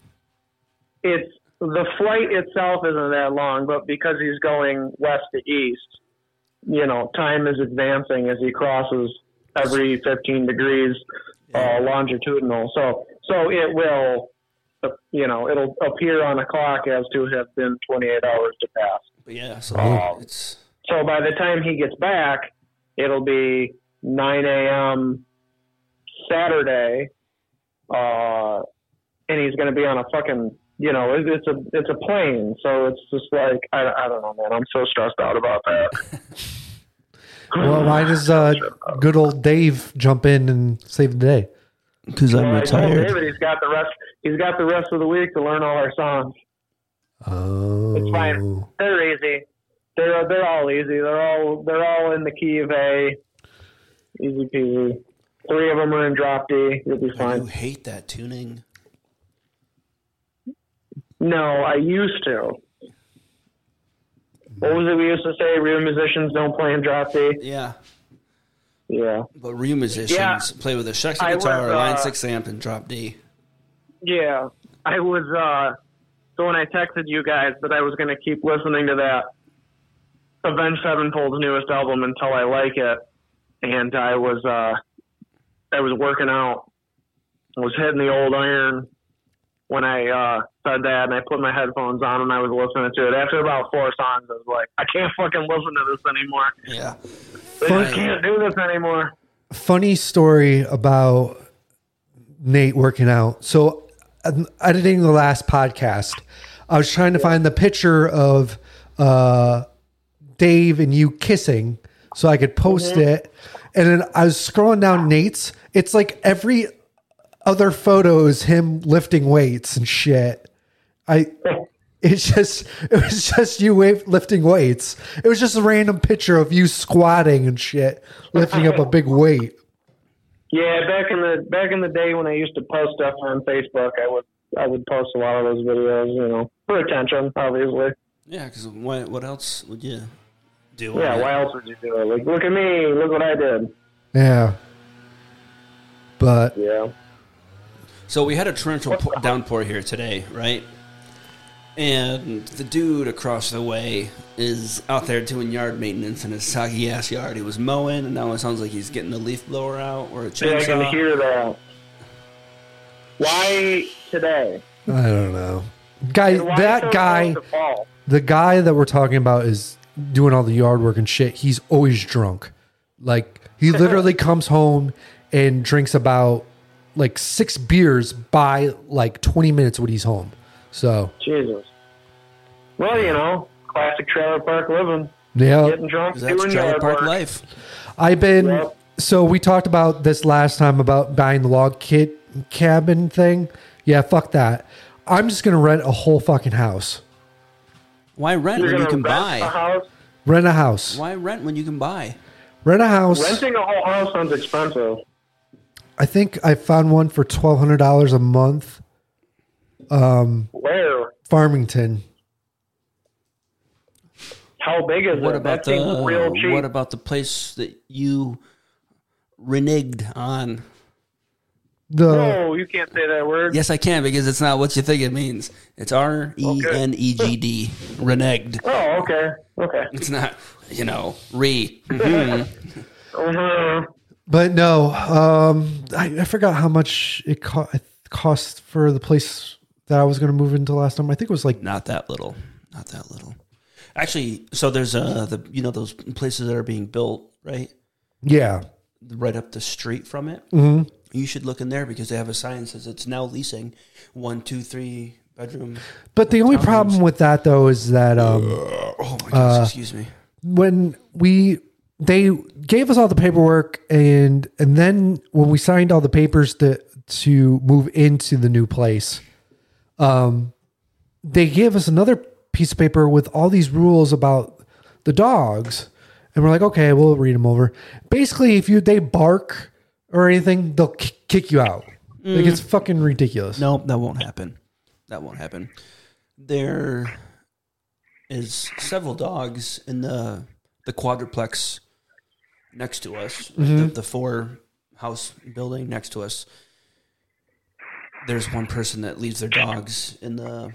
It's the flight itself isn't that long, but because he's going west to east, you know, time is advancing as he crosses every 15 degrees uh, longitudinal. So so it will, you know, it'll appear on the clock as to have been 28 hours to pass. Yeah, so Oh. it's So by the time he gets back, it'll be 9 a.m. Saturday, uh, and he's going to be on a fucking, you know, it, it's a it's a plane. So it's just like I, I don't know, man. I'm so stressed out about that. Well, why does uh, good old Dave jump in and save the day? Because I'm Well, retired. David he's got the rest. He's got the rest of the week to learn all our songs. Oh. It's fine. Oh. They're easy. They're they're all easy. They're all they're all in the key of A. Easy peasy. Three of them are in drop D. You'll be fine. do hate that tuning. No, I used to. What was it we used to say? Real musicians don't play in drop D. Yeah, Yeah, but real musicians Yeah. play with a I guitar, was, line uh, six amp, and drop D. yeah. I was. uh So when I texted you guys that I was going to keep listening to that Avenged Sevenfold's newest album until I like it, and I was. uh I was working out. I was hitting the old iron when I uh, said that, and I put my headphones on and I was listening to it. After about four songs, I was like, I can't fucking listen to this anymore. Yeah, They Fun- just can't do this anymore. funny story about Nate working out. So, um, editing the last podcast, I was trying to find the picture of uh, Dave and you kissing so I could post it. And then I was scrolling down Nate's. It's like every other photos him lifting weights and shit. I. It's just it was just you wa- lifting weights. It was just a random picture of you squatting and shit, lifting up a big weight. Yeah, back in the back in the day when I used to post stuff on Facebook, I would I would post a lot of those videos, you know, for attention, obviously. yeah. Because what what else would you do? Yeah, it? why else would you do it? Like, look at me, look what I did. Yeah. But Yeah. So we had a torrential po- downpour here today, right? And the dude across the way is out there doing yard maintenance in his soggy ass yard. He was mowing, and now it sounds like he's getting a leaf blower out or a Yeah, I can hear that. Why today? I don't know. Guy that guy close to fall? the guy that we're talking about is doing all the yard work and shit. He's always drunk. Like he literally comes home and drinks about like six beers by like 20 minutes when he's home. So, Jesus. Well, you know, classic trailer park living, yeah. getting drunk, that's doing trailer yard park work. life. I've been Yep. so we talked about this last time about buying the log kit cabin thing. Yeah, fuck that. I'm just gonna rent a whole fucking house. Why rent You're when you can rent a buy? house. Rent a house. Why rent when you can buy? Rent a house. Renting a whole house sounds expensive. I think I found one for twelve hundred dollars a month. Where? Farmington. How big is What it? about that seems real the cheap. what about the place that you reneged on? The no, you can't say that word. Yes, I can because it's not what you think it means. It's R E N E G D. Reneged. Oh, okay. Okay. It's not, you know, re. Mhm. Uh-huh. But no, um, I, I forgot how much it co- it cost for the place that I was going to move into last time. I think it was like Not that little. Not that little. Actually, so there's uh the you know those places that are being built right Yeah. right up the street from it. hmm You should look in there because they have a sign that says it's now leasing one, two, three bedroom. But the only problem with that though is that um, Oh my gosh, excuse me. when we they gave us all the paperwork and and then when we signed all the papers to to move into the new place um they gave us another piece of paper with all these rules about the dogs and we're like okay we'll read them over basically if you they bark or anything they'll k- kick you out like it's fucking ridiculous No, that won't happen. That won't happen. There is several dogs in the the quadruplex next to us, the, the four house building next to us. There's one person that leaves their dogs in the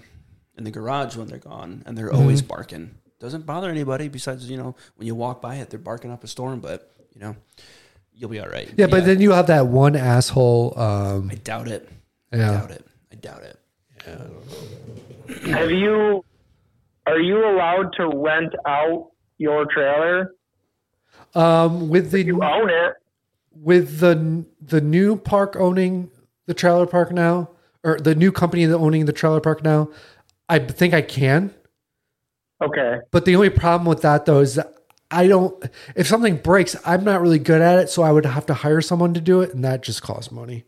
in the garage when they're gone, and they're always barking. Doesn't bother anybody besides you know when you walk by it, they're barking up a storm. But you know, you'll be all right. yeah but then you have that one asshole um I doubt it. I doubt it. I doubt it. Have you? Are you allowed to rent out your trailer? Um with the You own it. with the the new park owning the trailer park now, or the new company that owning the trailer park now, I think I can. Okay. But the only problem with that though is that I don't. If something breaks, I'm not really good at it, so I would have to hire someone to do it, and that just costs money.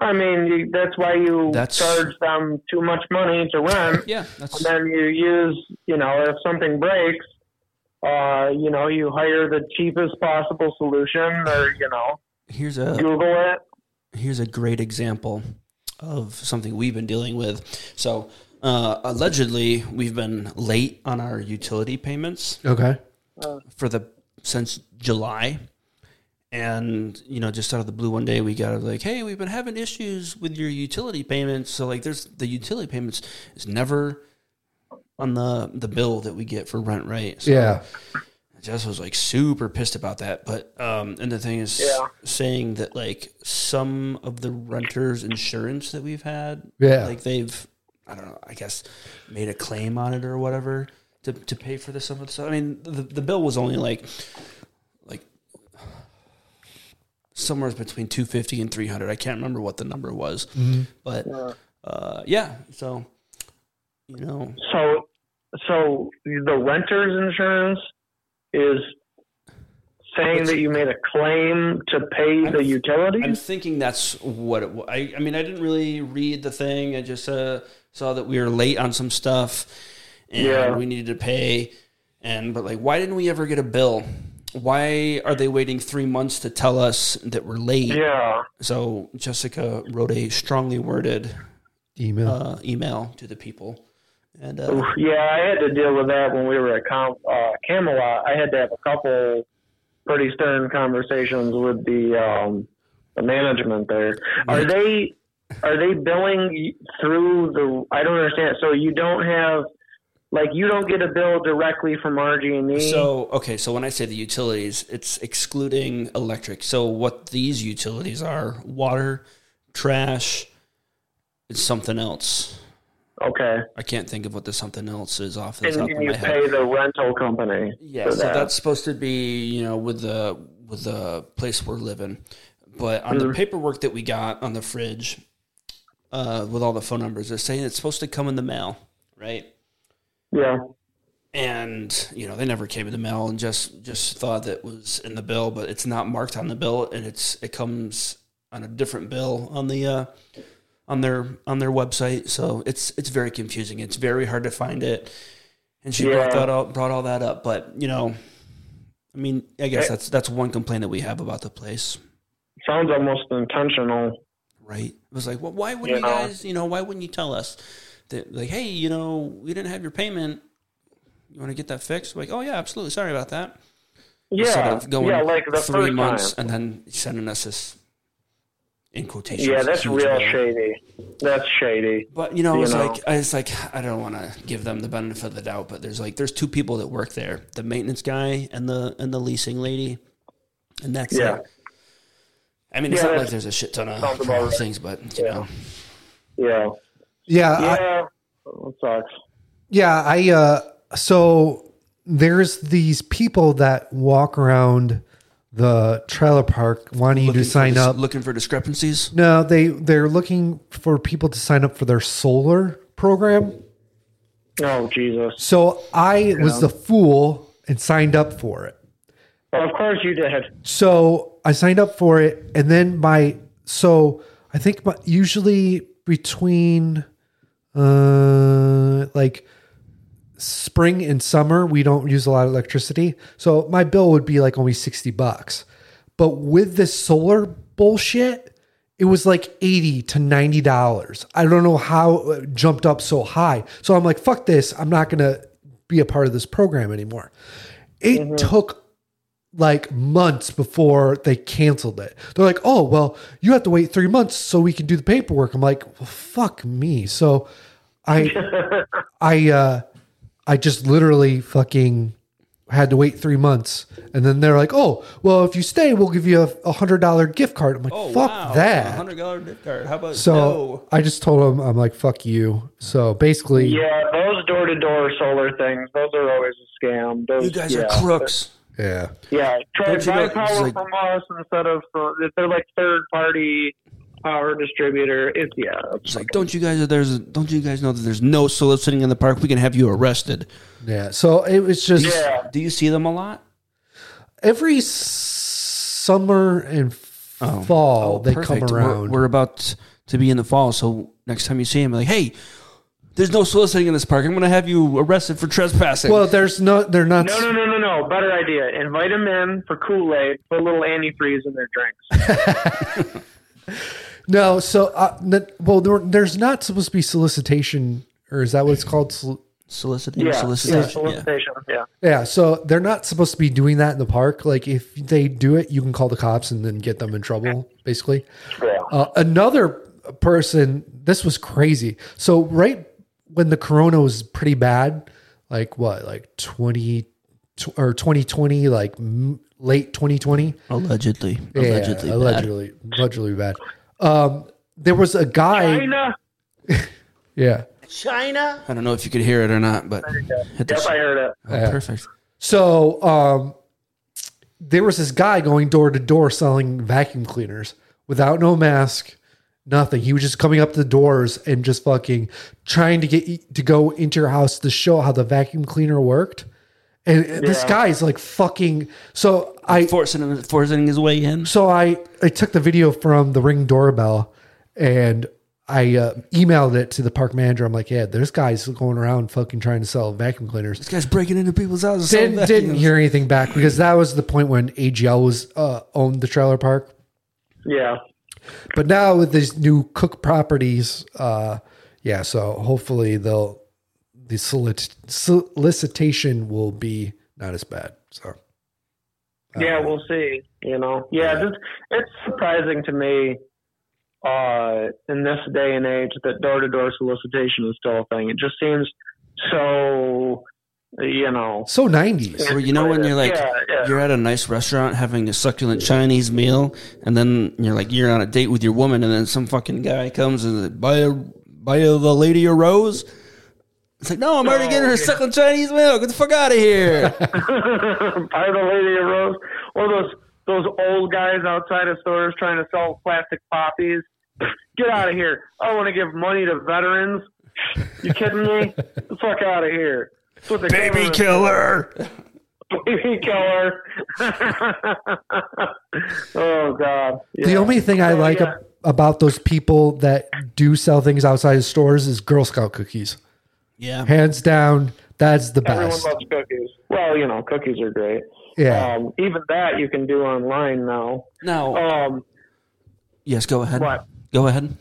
I mean, that's why you That's- charge them too much money to rent. Yeah, that's and then you use, you know, if something breaks, uh, you know, you hire the cheapest possible solution, or you know, here's a Google it. here's a great example of something we've been dealing with. So, uh, allegedly, we've been late on our utility payments Okay. for the since July. And you know, just out of the blue, one day we got like, "Hey, we've been having issues with your utility payments." So, like, there's the utility payments is never on the the bill that we get for rent, right? So Yeah. Jess was like super pissed about that. But um, and the thing is, Yeah. saying that like some of the renters' insurance that we've had, Yeah. like they've, I don't know, I guess made a claim on it or whatever to to pay for the some of the stuff. I mean, the the bill was only like like somewhere between two fifty and three hundred. I can't remember what the number was, but uh, yeah. So you know, So, so the renter's insurance is saying that you made a claim to pay the utilities. I'm thinking that's what it was. I, I mean, I didn't really read the thing. I just uh, saw that we were late on some stuff and Yeah. we needed to pay. And, but like, why didn't we ever get a bill? Why are they waiting three months to tell us that we're late? Yeah. So Jessica wrote a strongly worded Email. uh, email to the people. And uh, Yeah, I had to deal with that when we were at Com- uh, Camelot. I had to have a couple pretty stern conversations with the um, the management there. Are they are they billing through the? I don't understand. So you don't have like you don't get a bill directly from RG&E. So okay, so when I say the utilities, it's excluding electric. So what these utilities are: water, trash, it's something else. Okay, I can't think of what the something else is off the and, top and of you my head. pay the rental company. Yeah, so that. that's supposed to be you know with the with the place we're living, but on the paperwork that we got on the fridge, uh, with all the phone numbers, they're saying it's supposed to come in the mail, right? yeah. and you know they never came in the mail and just just thought that was in the bill but it's not marked on the bill and it's it comes on a different bill on the uh on their on their website. So it's it's very confusing. It's very hard to find it. And she brought that up brought all that up. But you know i mean i guess that's that's one complaint that we have about the place. Sounds almost intentional. right. It was like well why wouldn't you Yeah. guys you know why wouldn't you tell us? That like hey you know we didn't have your payment. You want to get that fixed? Like oh yeah absolutely. Sorry about that. Yeah, going yeah, like the three first months time. and then sending us this in quotations. Yeah, that's real bill. shady. That's shady. But you know, it's like I like I don't want to give them the benefit of the doubt, but there's like there's two people that work there, the maintenance guy and the and the leasing lady, and that's Yeah. it. I mean, it's Yeah, not like there's a shit ton of sounds about right. things, but you know, Yeah. yeah. Yeah. It sucks. Yeah, I uh so there's these people that walk around the trailer park wanting you Looking to sign dis- up. looking for discrepancies. No, they they're looking for people to sign up for their solar program. Oh Jesus! So I was the fool and signed up for it. Well, of course you did. So I signed up for it, and then my so I think my, usually between uh like spring and summer we don't use a lot of electricity, so my bill would be like only sixty bucks. But with this solar bullshit, it was like eighty to ninety dollars. I don't know how it jumped up so high. So I'm like, fuck this. I'm not gonna be a part of this program anymore. It took like months before they canceled it. They're like, "Oh, well, you have to wait 3 months so we can do the paperwork." I'm like, well, "Fuck me." So I I uh I just literally fucking had to wait 3 months. And then they're like, "Oh, well, if you stay, we'll give you a, a $100 gift card." I'm like, Oh, "Fuck that." hundred dollar gift card. How about So no? I just told them I'm like, "Fuck you." So basically Yeah, those door to door solar things, those are always a scam. Those, You guys yeah. are crooks. yeah. Yeah, try Don't buy power like- from us instead of from, if they're like third party power distributor. It's yeah, it's It's like, don't you guys? There's, don't you guys know that there's no soliciting in the park? We can have you arrested. Yeah. So it was just yeah. Do you see them a lot? every summer and oh. fall oh, they Oh, Perfect. come We're- around. We're, about to be in the fall, so next time you see him, like, hey, there's no soliciting in this park. I'm going to have you arrested for trespassing. well, there's no, they're not. No, no, no, no, no. Better idea. Invite them in for Kool Aid. Put a little antifreeze in their drinks. No, so uh, n- well, there, there's not supposed to be solicitation, or is that what it's called? Sol- soliciting, Yeah, solicitation. yeah, solicitation. Yeah. Yeah, so they're not supposed to be doing that in the park. Like if they do it, you can call the cops and then get them in trouble, basically. Yeah. Uh, another person, this was crazy. So right when the corona was pretty bad, like what, like 20 tw- or 2020, like m- late 2020. Allegedly, Yeah, allegedly, bad. allegedly, allegedly bad. Um, there was a guy. China. Yeah. China. I don't know if you could hear it or not, but hit the Yep, I heard it. oh, perfect. So um, there was this guy going door to door selling vacuum cleaners without no mask, nothing. He was just coming up to the doors and just fucking trying to get you to go into your house to show how the vacuum cleaner worked. And this Yeah. guy's like fucking. So I Forcing him, forcing his way in. so I I took the video from the ring doorbell and I uh, emailed it to the park manager. I'm like, yeah, there's guys going around fucking trying to sell vacuum cleaners. This guy's breaking into people's houses. Didn't, didn't hear anything back because that was the point when AGL was uh, owned the trailer park. Yeah. But now with these new Cook properties, uh, yeah, so hopefully they'll the solic- solicitation will be not as bad. So Yeah, we'll see. You know, yeah, this, it's surprising to me uh, in this day and age that door to door solicitation is still a thing. It just seems so, you know. so 90s. Or you know when you're like Yeah, yeah. you're at a nice restaurant having a succulent Chinese meal, and then you're like you're on a date with your woman, and then some fucking guy comes and like, buy a buy a, the lady a rose. It's like no, I'm already getting her succulent Chinese meal. Get the fuck out of here. Buy the lady a rose, or those those old guys outside of stores trying to sell plastic poppies. Get out of here! I want to give money to veterans. You kidding me? Get the fuck out of here! The Baby killer. Baby killer. oh God! The only thing I So, like yeah. about those people that do sell things outside of stores is Girl Scout cookies. Yeah. Hands down, that's the Everyone best. loves cookies. Well, you know, cookies are great. Yeah. Um, even that you can do online now. Now, Um, yes, go ahead. what? Go ahead.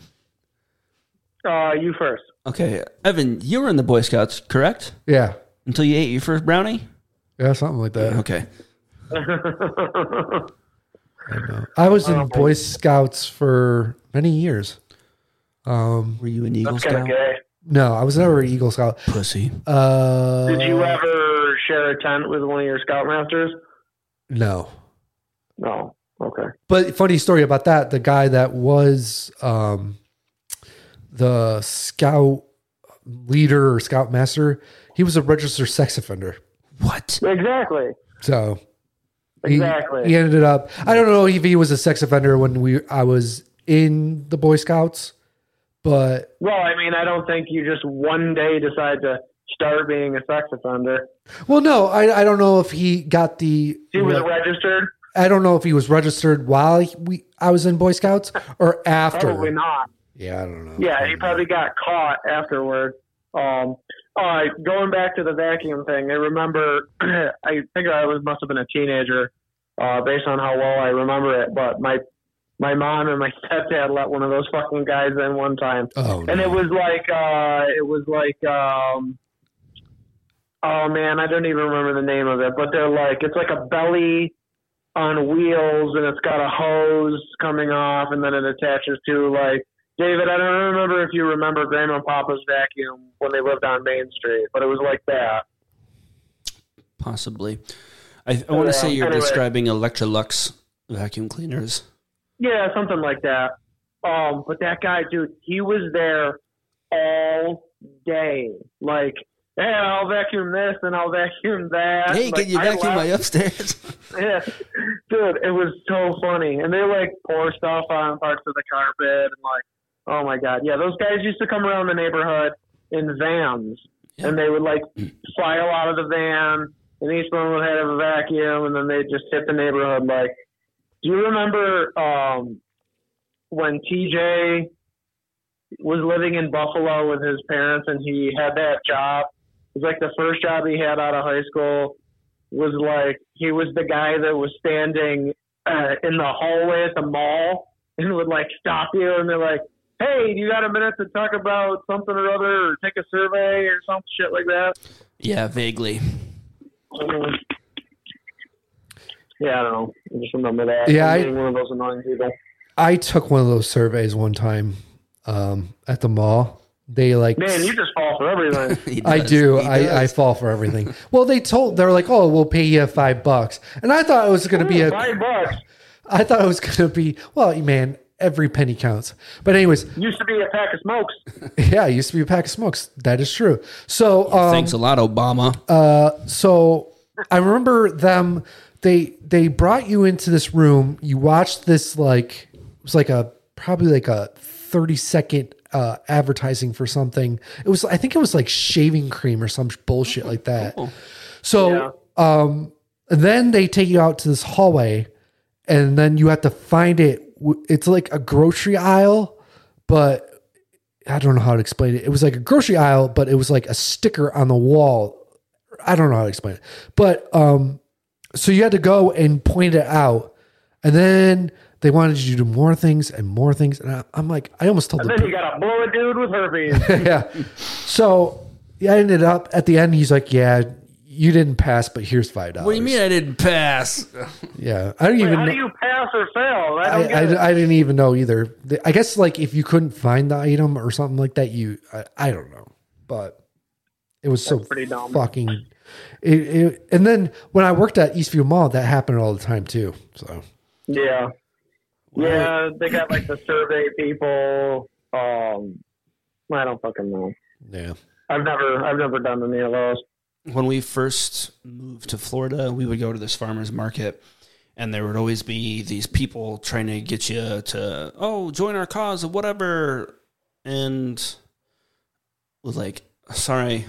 Uh, you first. Okay, Evan, you were in the Boy Scouts, correct? Yeah. Until you ate your first brownie. Yeah, something like that. Okay. I was in Boy Scouts for many years. Um, Were you an Eagle That's Scout? gay. No, I was never an Eagle Scout. Pussy. Uh, Did you ever share a tent with one of your scoutmasters? No. No. Okay. But funny story about that. The guy that was um, the scout leader or scoutmaster, he was a registered sex offender. What? Exactly. So he, Exactly. he ended up. I don't know if he was a sex offender when we I was in the Boy Scouts, but Well, I mean, I don't think you just one day decide to start being a sex offender. well, no, I I don't know if he got the. He was registered. I don't know if he was registered while he, we I was in Boy Scouts or after. Probably not. Yeah, I don't know. Yeah, he probably got caught afterward. Um, all right, going back to the vacuum thing, I remember. I think I was must have been a teenager, uh, based on how well I remember it. But my my mom and my stepdad let one of those fucking guys in one time, Oh, and no. it was like uh, it was like um, oh man, I don't even remember the name of it. But they're like it's like a belly on wheels, and it's got a hose coming off, and then it attaches to like David, I don't remember if you remember Grandma and Papa's vacuum when they lived on Main Street, but it was like that. Possibly. I, I want Yeah, to say you're anyway. describing Electrolux vacuum cleaners. Yeah, something like that. Um, but that guy, dude, he was there all day. Like, hey, I'll vacuum this and I'll vacuum that. Hey, like, can you I vacuum my upstairs? Yeah, dude, it was so funny. And they like pour stuff on parts of the carpet and like, oh my god, yeah, those guys used to come around the neighborhood in vans, Yeah. and they would like file out of the van, and each one would have a vacuum, and then they'd just hit the neighborhood. Like, you remember um, when TJ was living in Buffalo with his parents, and he had that job? It was like the first job he had out of high school was like he was the guy that was standing uh, in the hallway at the mall and would like stop you and they're like, "Hey, do you got a minute to talk about something or other, or take a survey or some shit like that?" yeah, vaguely. Mhm. Yeah, I don't know. I just remember that. Yeah, I- one of those annoying people. I took one of those surveys one time um, at the mall. They like Man, you just fall for everything. I do. I, I fall for everything. Well, they told they're like, "Oh, we'll pay you five bucks," and I thought it was going to be a. Five bucks I thought it was going to be. Well, man, every penny counts. But anyways, used to be a pack of smokes. yeah, used to be a pack of smokes. That is true. So, um, Thanks a lot, Obama. so I remember them. They they brought you into this room. You watched this like it was like a probably like a thirty second uh, advertising for something. It was I think it was like shaving cream or some bullshit like that. So um, then they take you out to this hallway, and then you have to find it. It's like a grocery aisle, but I don't know how to explain it. It was like a grocery aisle, but it was like a sticker on the wall. I don't know how to explain it. But um, so you had to go and point it out, and then they wanted you to do more things and more things. And I, I'm like, I almost told And the then you got to blow a dude with herpes. yeah. So yeah, I ended up at the end. He's like, "Yeah, you didn't pass, but here's five dollars." What do you mean I didn't pass? Yeah, I don't even. How know- do you pass or fail? I I, don't get it. I, I didn't even know either. I guess like if you couldn't find the item or something like that, you I, I don't know, but it was so pretty dumb. fucking. It, it, and then when I worked at Eastview Mall, that happened all the time too. So Yeah. Yeah, they got like the survey people. Um, I don't fucking know. yeah, I've never, I've never done any of those. when we first moved to Florida, we would go to this farmer's market, and there would always be these people trying to get you to, oh, join our cause or whatever. And was like, sorry,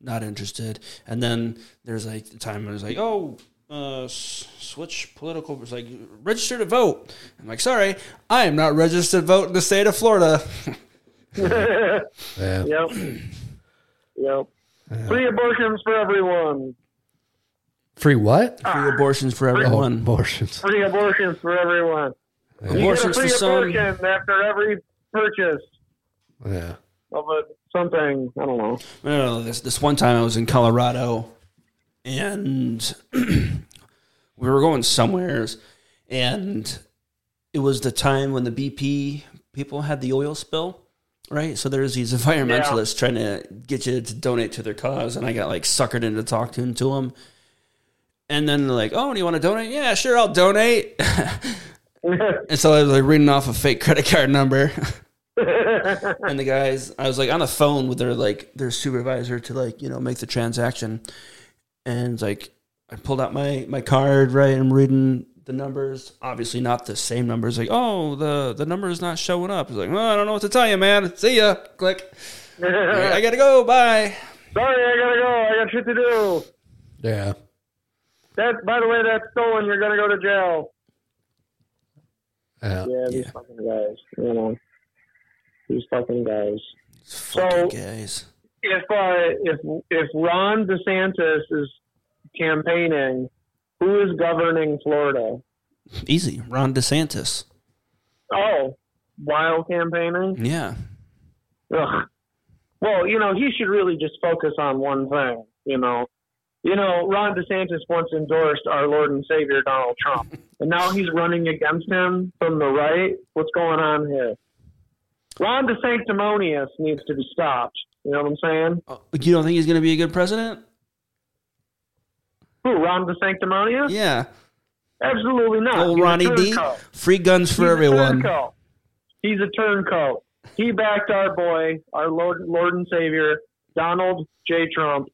not interested. And then there's like the time when it was like, oh, uh, s- switch political. It's like, register to vote. I'm like, sorry, I am not registered to vote in the state of Florida. yeah. Yep. yep. Free abortions for everyone. Free what? Free abortions for Oh, everyone. abortions. Free abortions for everyone. You get a Abortions free for some. after every purchase Yeah. of a something. I don't know. No, no, no. This this one time I was in Colorado, and we were going somewheres, and it was the time when the BP people had the oil spill, right? So there's these environmentalists trying to get you to donate to their cause, and I got like suckered into talking to them. And then they're like, "Oh, do you want to donate? Yeah, sure, I'll donate." and so I was like reading off a fake credit card number. And and the guys, I was like on the phone with their like their supervisor to like you know make the transaction, and like I pulled out my my card right. I'm reading the numbers, obviously not the same numbers. Like oh the the number is not showing up. It's like well I don't know what to tell you, man. See ya. Click. I gotta go. Bye. Sorry, I gotta go. I got shit to do. Yeah. That, by the way, that's stolen. You're gonna go to jail. Yeah. Yeah, these Yeah. fucking guys. You know, these fucking guys. Fucking So- guys. If uh, if if Ron DeSantis is campaigning, who is governing Florida? Easy. Ron DeSantis. Oh, while campaigning. Yeah. Ugh. Well, you know, he should really just focus on one thing. You know, you know, Ron DeSantis once endorsed our Lord and Savior Donald Trump, and now he's running against him from the right. What's going on here? Ron DeSanctimonious needs to be stopped. You know what I'm saying? Uh, You don't think he's gonna be a good president? Who? Ron DeSanctimonious? Yeah. Absolutely not. Old He's Ronnie D. Free guns for He's everyone. A. He's a turncoat. He backed our boy, our Lord, Lord and Savior, Donald J. Trump,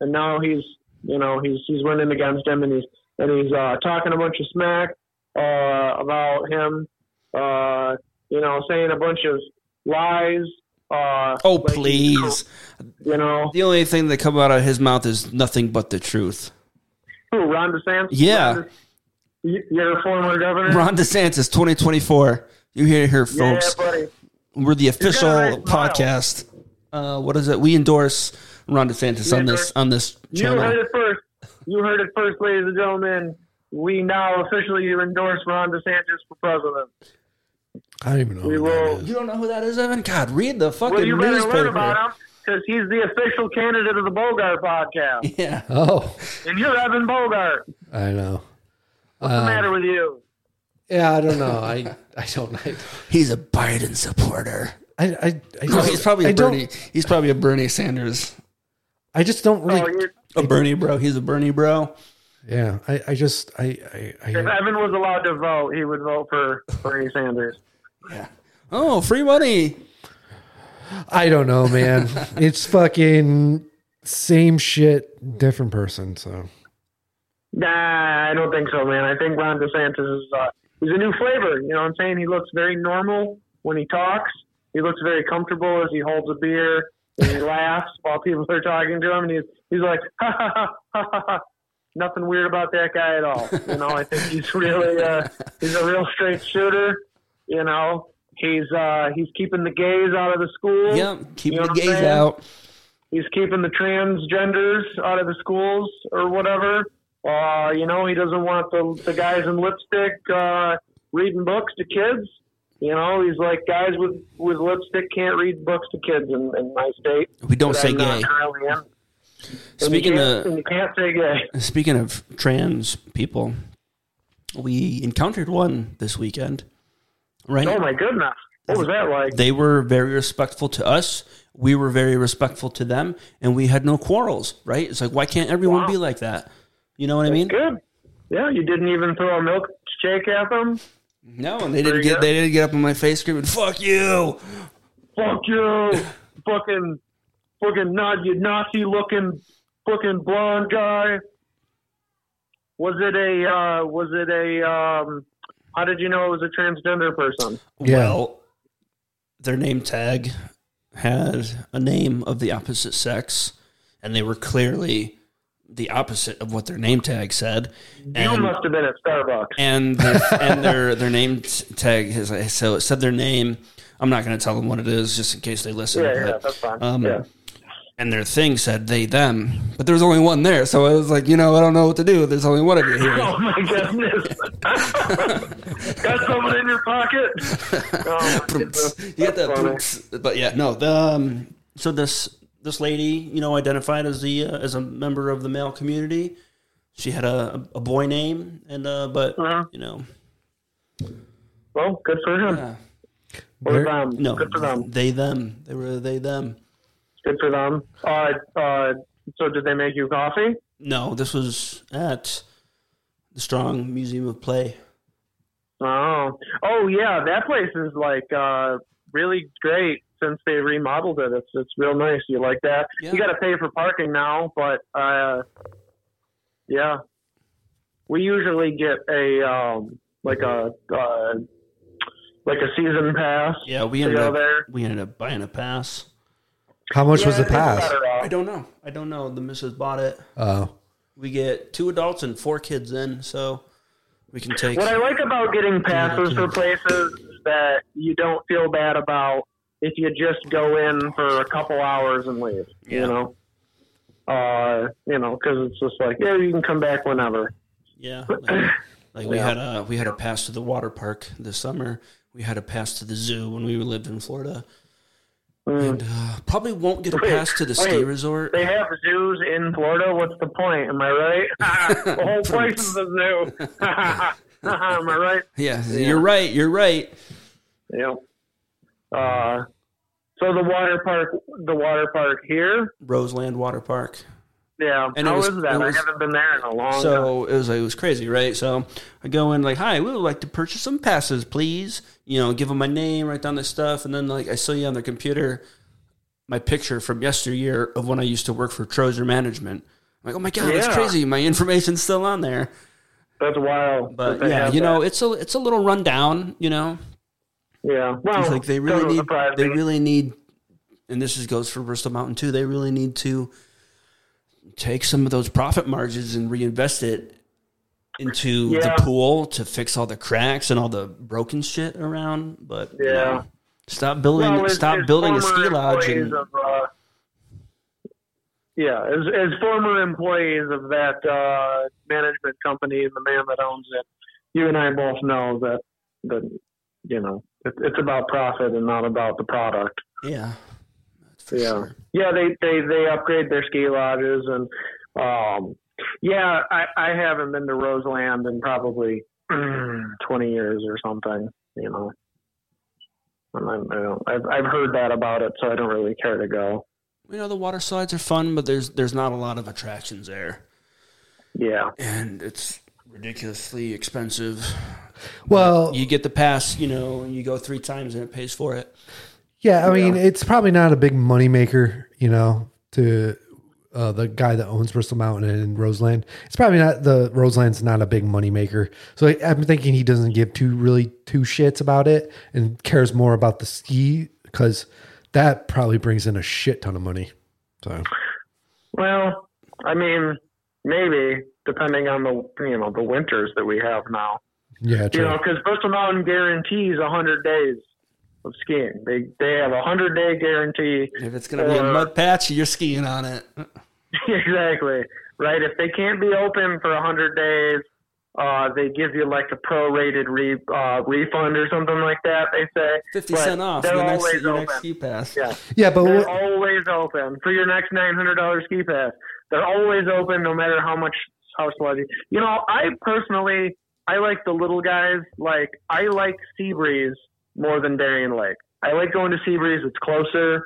and now he's, you know, he's he's running against him, and he's and he's uh, talking a bunch of smack uh, about him, uh, you know, saying a bunch of lies. Uh, Oh like please! You know, The only thing that come out of his mouth is nothing but the truth. who? Ron DeSantis. Yeah. Ron De- y- your former governor. Ron DeSantis, 2024. You hear it here, yeah, folks. buddy. We're the official nice podcast. Uh, what is it? We endorse Ron DeSantis on this on this channel. You heard it first. You heard it first, ladies and gentlemen. We now officially endorse Ron DeSantis for president. I don't even know. We who will- that is. You don't know who that is, Evan? God, read the fucking Well, you better learn newspaper. about him because he's the official candidate of the Bogart podcast. Yeah. Oh, And you're Evan Bogart. I know. What's the um, matter with you? Yeah, I don't know. I I don't. I He's a Biden supporter. I I, I No, he's probably I a Bernie. He's probably a Bernie Sanders. I just don't Oh, really. you're, A Bernie bro. He's a Bernie bro. yeah, I I just I I, if Evan was allowed to vote, he would vote for Bernie Sanders. Yeah. Oh, free money. I don't know, man. it's fucking same shit, different person. So Nah, I don't think so, man. I think Ron DeSantis is uh, he's a new flavor. You know what I'm saying? He looks very normal when he talks. He looks very comfortable as he holds a beer and he laughs while people are talking to him. And he's he's like, ha ha ha ha ha. ha. Nothing weird about that guy at all. You know, I think he's really uh, he's a real straight shooter. You know, he's uh, he's keeping the gays out of the school. Yep. Keep You know the gays out. He's keeping the transgenders out of the schools or whatever. Uh, you know, he doesn't want the the guys in lipstick uh, reading books to kids. You know, he's like guys with with lipstick can't read books to kids in, in my state. We don't say I'm gay. currently in. And Speaking of can't, and you can't say gay. Speaking of trans people, we encountered one this weekend. Right? Oh my goodness, what was that like? They were very respectful to us. We were very respectful to them, and we had no quarrels. Right? It's like why can't everyone Wow. be like that? You know what I mean? Good. Yeah, you didn't even throw a milkshake at them. No, and they didn't get good. they didn't get up on my face screaming "fuck you." Fuck you, fucking, fucking you Nazi looking, fucking blonde guy. Was it a? Uh, was it a? Um, how did you know it was a transgender person? Well, their name tag had a name of the opposite sex, and they were clearly the opposite of what their name tag said. you And- must have been at Starbucks. and their, and their their name tag has so it said their name. I'm not going to tell them what it is, just in case they listen. yeah, but, yeah, that's fine. um, yeah. And their thing said they them, but there was only one there, so I was like, you know, I don't know what to do. There's only one of you here. Oh my goodness! Got someone in your pocket? Oh you get that, but yeah, no. The, um, so this this lady, you know, identified as the uh, as a member of the male community. She had a, a boy name, and uh, but Uh-huh. you know, Well, good for him. yeah. Or them. no, Good for them. they them, they were they them. Good for them. Uh, uh, so did they make you coffee? No, this was at the Strong Museum of Play. Oh, oh yeah, that place is like uh, really great. since they remodeled it. It's it's real nice. You like that? Yeah. You got to pay for parking now, but uh, yeah, we usually get a um, like a uh, like a season pass. Yeah, we ended up there. we ended up buying a pass. How much was the pass? I don't know. I don't know. The missus bought it. Oh, We get two adults and four kids in, so we can take. What I like about getting passes for places is that you don't feel bad about if you just go in for a couple hours and leave. Yeah. You know, uh, you know, because it's just like yeah, you can come back whenever. Yeah, like, like we Yeah. had a we had a pass to the water park this summer. We had a pass to the zoo when we lived in Florida, and uh, probably won't get a Mm. Wait, pass to the ski resort. They have zoos in Florida. What's the point? Am I right? the whole place is a zoo. Am I right? Yeah, you're right. You're right. Yeah. Uh, so the water park, the water park here. Roseland Water Park. Yeah. And it How is was- that? was- I haven't been there in a long time. So it was like, it was crazy, right? So I go in like, "Hi, we would like to purchase some passes, please." You know, give them my name, write down this stuff, and then like I see on the computer my picture from yesteryear of when I used to work for Trozer Management. I'm like, "Oh my god, that's crazy! My information's still on there." That's wild. But that yeah, you know, that. it's a it's a little rundown. You know, yeah. Well, it's like they really need they me. really need, and this is goes for Bristol Mountain too. They really need to take some of those profit margins and reinvest it into Yeah. the pool to fix all the cracks and all the broken shit around. But you Yeah. know, stop building Well, as- stop as building a ski lodge and of, uh, yeah, as, as former employees of that uh, management company and the man that owns it, you and I both know that that you know it, it's about profit and not about the product. yeah, Yeah. sure. Yeah, they they they upgrade their ski lodges and um yeah, I I haven't been to Roseland in probably 20 years or something, you know. And I'm, I don't, I've I've heard that about it, so I don't really care to go. You know, the water slides are fun, but there's there's not a lot of attractions there, Yeah. and it's ridiculously expensive. well, You get the pass, you know, and you go three times and it pays for it. Yeah. I mean, it's probably not a big moneymaker, you know, to uh, the guy that owns Bristol Mountain and Roseland. It's probably not the Roseland's not a big moneymaker. So I, I'm thinking he doesn't give two really two shits about it and cares more about the ski because that probably brings in a shit ton of money. So Well, I mean, maybe depending on the you know the winters that we have now. yeah, You know, because Bristol Mountain guarantees a hundred days of skiing. They they have a hundred day guarantee. If it's gonna be a mud patch, you're skiing on it. exactly right. If they can't be open for a hundred days, uh, they give you like a prorated re, uh, refund or something like that. They say Fifty But cent off They're your next, always your open. next ski pass. Yeah, yeah, but they're what, always open for your next nine hundred dollars ski pass. They're always open, no matter how much how sludgy. You know, I personally I like the little guys. Like I like Seabreeze more than Darien Lake. I like going to Seabreeze. It's closer.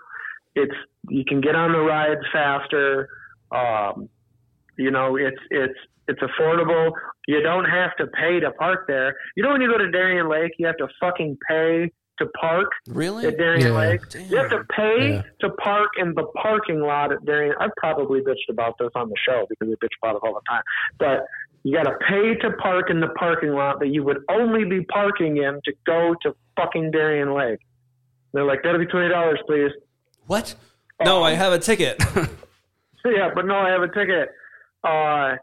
It's you can get on the rides faster. Um, you know, it's it's it's affordable. You don't have to pay to park there. You know, when you go to Darien Lake, you have to fucking pay to park Really? at Darien Yeah. Lake. You have to pay Yeah. to park in the parking lot at Darien. I've probably bitched about this on the show because we bitch about it all the time. But you got to pay to park in the parking lot that you would only be parking in to go to fucking Darien Lake. They're like, that'll be twenty dollars, please. What? No, I have a ticket. yeah, but no, I have a ticket. Uh,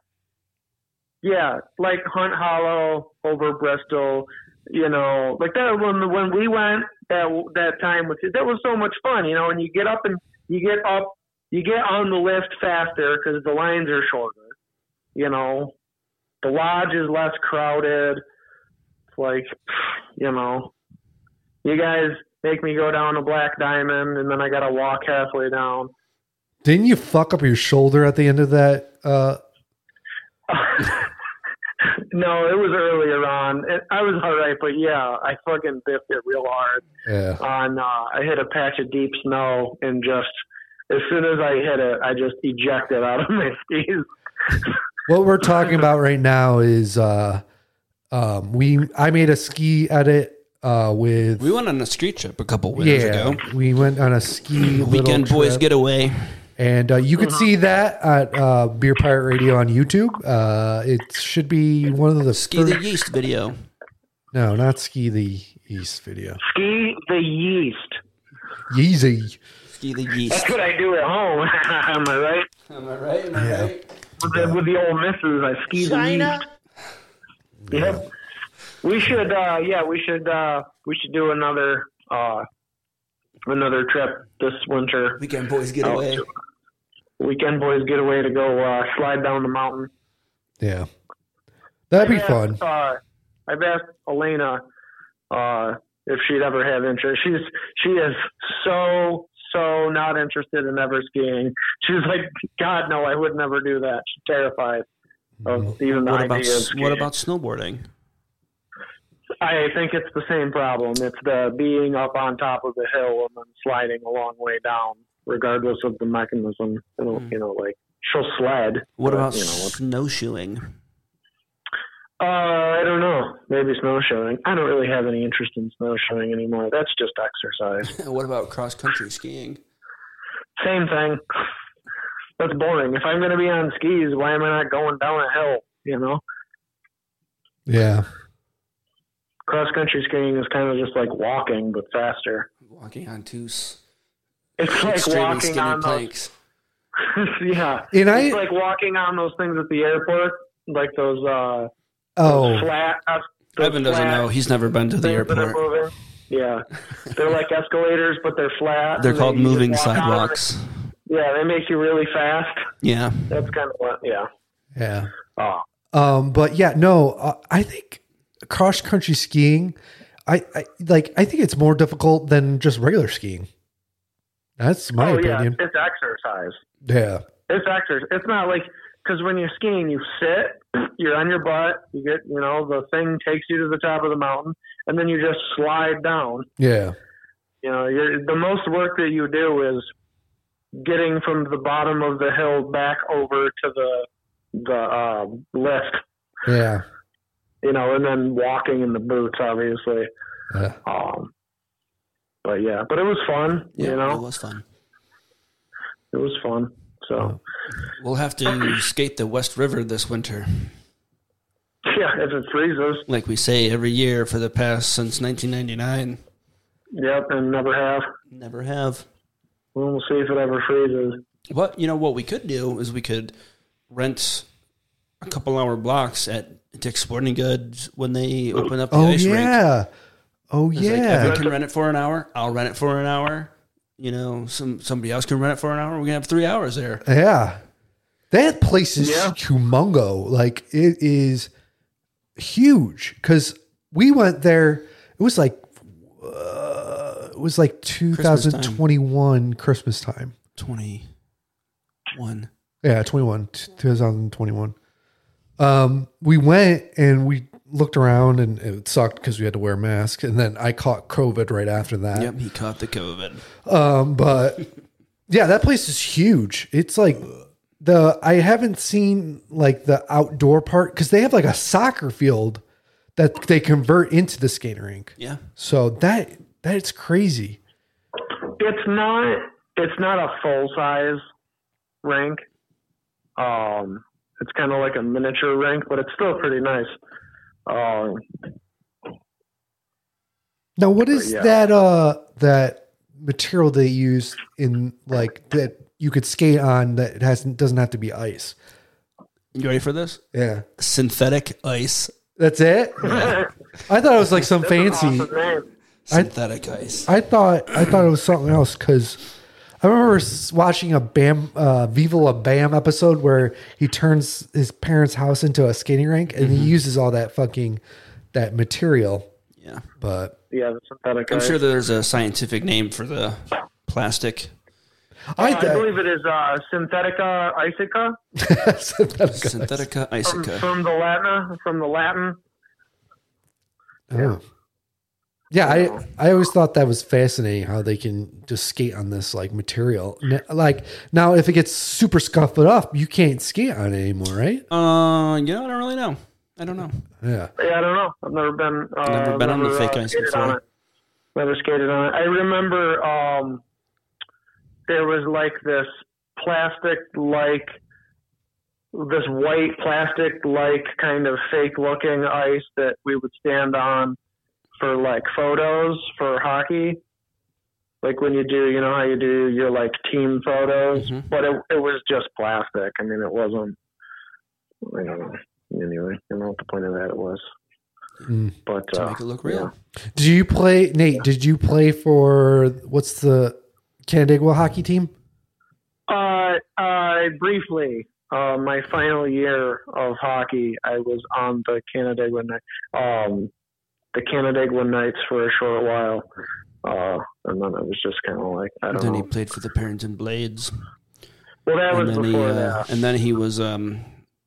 yeah, like Hunt Hollow over Bristol. You know, like that when when we went that that time with that was so much fun. You know, and you get up and you get up, you get on the lift faster because the lines are shorter. You know, the lodge is less crowded. It's like, you know, you guys make me go down a Black Diamond, and then I got to walk halfway down. didn't you fuck up your shoulder at the end of that? Uh, no, it was earlier on. It, I was all right, but yeah, I fucking biffed it real hard. yeah. On uh, I hit a patch of deep snow, and just as soon as I hit it, I just ejected out of my skis. What we're talking about right now is uh um we I made a ski edit uh, with We went on a street trip a couple winters yeah, ago. we went on a ski Weekend little boys trip. getaway. And uh, you can see that at uh, Beer Pirate Radio on YouTube. Uh, it should be one of the Ski the first- yeast video. no, not Ski the yeast video. Ski the yeast. Yeezy. Ski the yeast. That's what I do at home. Am I right? Am I right? Am I Yeah. right? With the, with the old missus, I ski the yeast. Yep. We should, uh, yeah, we should, uh, we should do another, uh, another trip this winter. Weekend boys get getaway. Weekend boys get away to go uh, slide down the mountain. Yeah, that'd be I've fun. asked, Uh, I've asked Elena uh, if she'd ever have interest. She's she is so so not interested in ever skiing. She's like, God, no, I would never do that. She's terrified of mm. even the What idea about of skiing. what about snowboarding? I think it's the same problem. It's the being up on top of the hill and then sliding a long way down, regardless of the mechanism. It'll, hmm. You know, like she'll sled. What but, about you know? snowshoeing? Uh, I don't know. Maybe snowshoeing. I don't really have any interest in snowshoeing anymore. That's just exercise. what about cross country skiing? Same thing. That's boring. If I'm going to be on skis, why am I not going down a hill? You know, Yeah, cross country skiing is kind of just like walking but faster. Walking on two s- It's like walking skinny on those. planks. yeah, and I it's like walking on those things at the airport, like those uh oh flat. Uh, Evan doesn't flat know. He's never been to the things that are airport. Yeah, they're like escalators, but they're flat. They're called you moving walk on sidewalks. Yeah, they make you really fast. Yeah. That's kind of what. Yeah. yeah. Oh, Um, but yeah, no, uh, I think cross country skiing, I, I like. I think it's more difficult than just regular skiing. That's my oh yeah, opinion. it's exercise. Yeah. It's exercise. It's not like because when you're skiing, you sit, you're on your butt, you get, you know, the thing takes you to the top of the mountain, and then you just slide down. Yeah. You know, you're, the most work that you do is getting from the bottom of the hill back over to the the uh, lift. Yeah. You know, and then walking in the boots, obviously. Yeah. Um, but yeah, but it was fun. Yeah, you it was fun. it was fun. So We'll have to skate the West River this winter, yeah, if it freezes, like we say every year for the past since 1999. yep, and never have. Never have. Well, we'll see if it ever freezes. What you know? What we could do is we could rent a couple hour blocks at Dick's Sporting Goods when they open up the Oh ice rink. Oh yeah. Oh yeah. like, yeah. Evan can rent it for an hour. I'll rent it for an hour. You know, some somebody else can rent it for an hour. We can have three hours there. Yeah. That place is Yeah. humongo. Like it is huge because we went there. It was like uh, it was like 2021 Christmas time. Twenty one. Yeah, 21, 2021. Um, we went and we looked around and it sucked because we had to wear masks. And then I caught COVID right after that. Yep, he caught the COVID. Um, but yeah, that place is huge. It's like the I haven't seen like the outdoor part because they have like a soccer field that they convert into the skating rink. Yeah, So that that's crazy. It's not. It's not a full size rink. Um, it's kind of like a miniature rink, but it's still pretty nice. Um, Now, what is yeah. that? Uh, that material they use in like that you could skate on that it has doesn't have to be ice. you ready for this? Yeah, Synthetic ice. that's it. I thought it was like some fancy. awesome name. Synthetic ice. I thought I thought it was something else because I remember watching a Bam uh, Viva La Bam episode where he turns his parents' house into a skating rink and he uses all that fucking that material. Yeah, But Yeah, the synthetic. I'm ice. sure there's a scientific name for the plastic. I, I believe it is uh, Synthetica Isica Synthetica from, Isica. from the Latin. From the Latin. Oh. Yeah, I I always thought that was fascinating how they can just skate on this like material. Like now, if it gets super scuffed up, you can't skate on it anymore, right? Uh, you know, I don't really know. I don't know. Yeah. Yeah, I don't know. I've never been. Uh, Never been on the fake uh, ice before. Never skated on it. I remember um, there was like this plastic like this white plastic like kind of fake looking ice that we would stand on for like photos for hockey. Like when you do, you know how you do your like team photos, Mhm. but it it was just plastic. I mean, it wasn't. I don't know. Anyway, I don't know what the point of that it was. Mm. But To uh, make it look real. Did you play Nate? Did you play for what's the Canandaigua hockey team? Uh, uh, briefly, uh, my final year of hockey, I was on the Canandaigua um, the Canandaigua Knights for a short while, uh, and then it was just kind of like I don't then he played for the Parrington Blades. Well, that and was then he before uh, that. and then he was um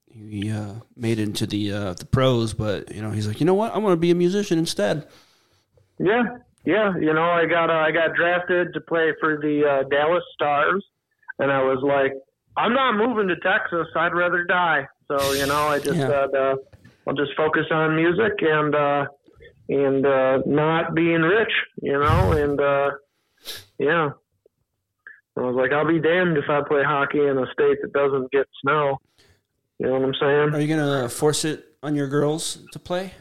he uh, made into the uh, the pros, but you know he's like, you know what, I want to be a musician instead. Yeah, yeah. You know, I got uh, I got drafted to play for the uh, Dallas Stars, and I was like, I'm not moving to Texas. I'd rather die. So you know, I just Yeah. said uh, I'll just focus on music and uh, and uh, not being rich. You know, and uh, yeah. I was like, I'll be damned if I play hockey in a state that doesn't get snow. You know what I'm saying? Are you gonna force it on your girls to play?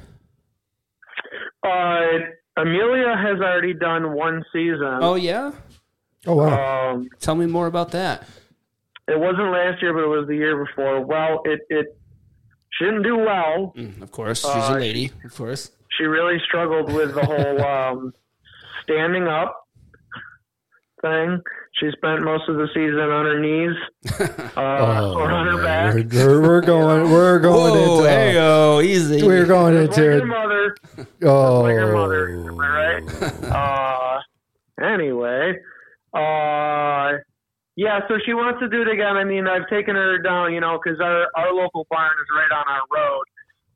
Uh, Amelia has already done one season. Oh yeah, Oh wow. Um, tell me more about that. It wasn't last year, but it was the year before. Well, it it she didn't do well. Mm, of course, she's Uh, a lady. Of course. She really struggled with the whole um, standing up thing. She spent most of the season on her knees uh, or on her back. Oh, We're, we're going. We're going Whoa, into. hey yo, easy. we're going Just like your into. mother. Oh. like your mother. Am I right? Uh, anyway, uh, yeah. So she wants to do it again. I mean, I've taken her down, you know, because our our local barn is right on our road.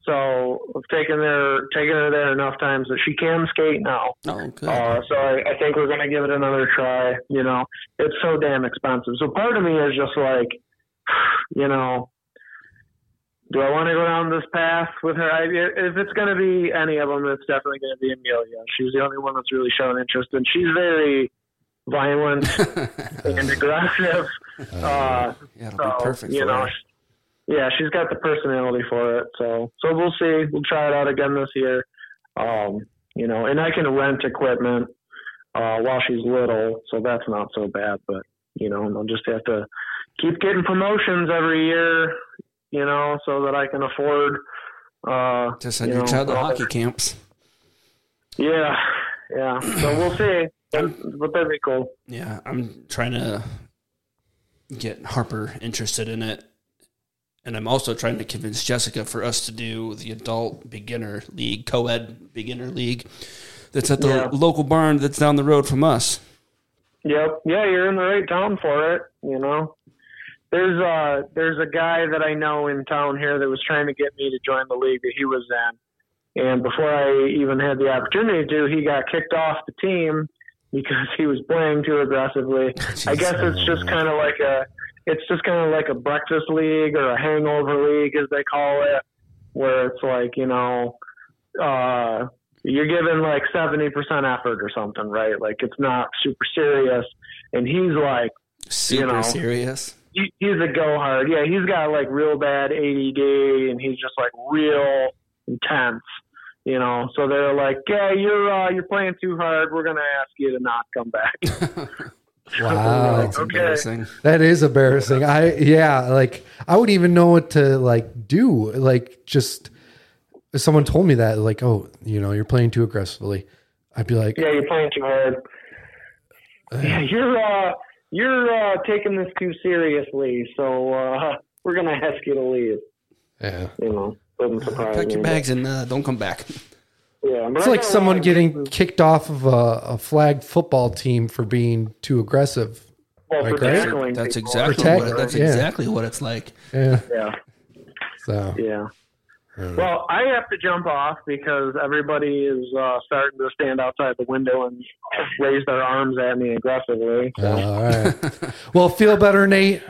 So I've taken her taken her there enough times that she can skate now. Oh, good. Uh, so I, I think we're gonna give it another try. You know, it's so damn expensive. So part of me is just like, you know, do I want to go down this path with her? I, if it's gonna be any of them, it's definitely gonna be Amelia. She's the only one that's really shown interest, and she's very violent and aggressive. Uh, yeah, it'll so, be perfect you for know, her. Yeah, she's got the personality for it. So, so we'll see. We'll try it out again this year. Um, you know, and I can rent equipment uh, while she's little, so that's not so bad. But you know, I'll just have to keep getting promotions every year. You know, so that I can afford. Uh, To send you your know, child to hockey camps. Yeah, yeah. So we'll see. But that'd be cool. Yeah, I'm trying to get Harper interested in it. And I'm also trying to convince Jessica for us to do the adult beginner league, co ed beginner league that's at the Yeah. local barn that's down the road from us. Yep. Yeah, you're in the right town for it. You know, there's uh there's a guy that I know in town here that was trying to get me to join the league that he was in, and before I even had the opportunity to, he got kicked off the team because he was playing too aggressively. I guess it's just kind of like a it's just kind of like a breakfast league or a hangover league as they call it, where it's like you know. uh you're giving like 70% effort or something, right? Like it's not super serious. And he's like, Super know. serious. he, he's a go hard. Yeah, he's got like real bad ADD and he's just like real intense, you know. So they're like, yeah, you're uh, you're playing too hard. We're gonna ask you to not come back. Wow. That's Okay. embarrassing. That is embarrassing. I yeah, like I wouldn't even know what to like do. Like just if someone told me that, like, oh, you know, you're playing too aggressively. I'd be like, yeah, you're playing too hard. Yeah, you're uh, you're uh, taking this too seriously. So uh, we're gonna ask you to leave. yeah. You know, doesn't surprise Pack me. your bags and uh, don't come back. Yeah, It's like someone getting good- kicked off of a, a flagged football team for being too aggressive. well, for like, right? tackling That's people. exactly Protect- what that's yeah. exactly what it's like. Yeah. Yeah. So Yeah. Well, I have to jump off because everybody is uh, starting to stand outside the window and raise their arms at me aggressively. So, all right. well, feel better, Nate.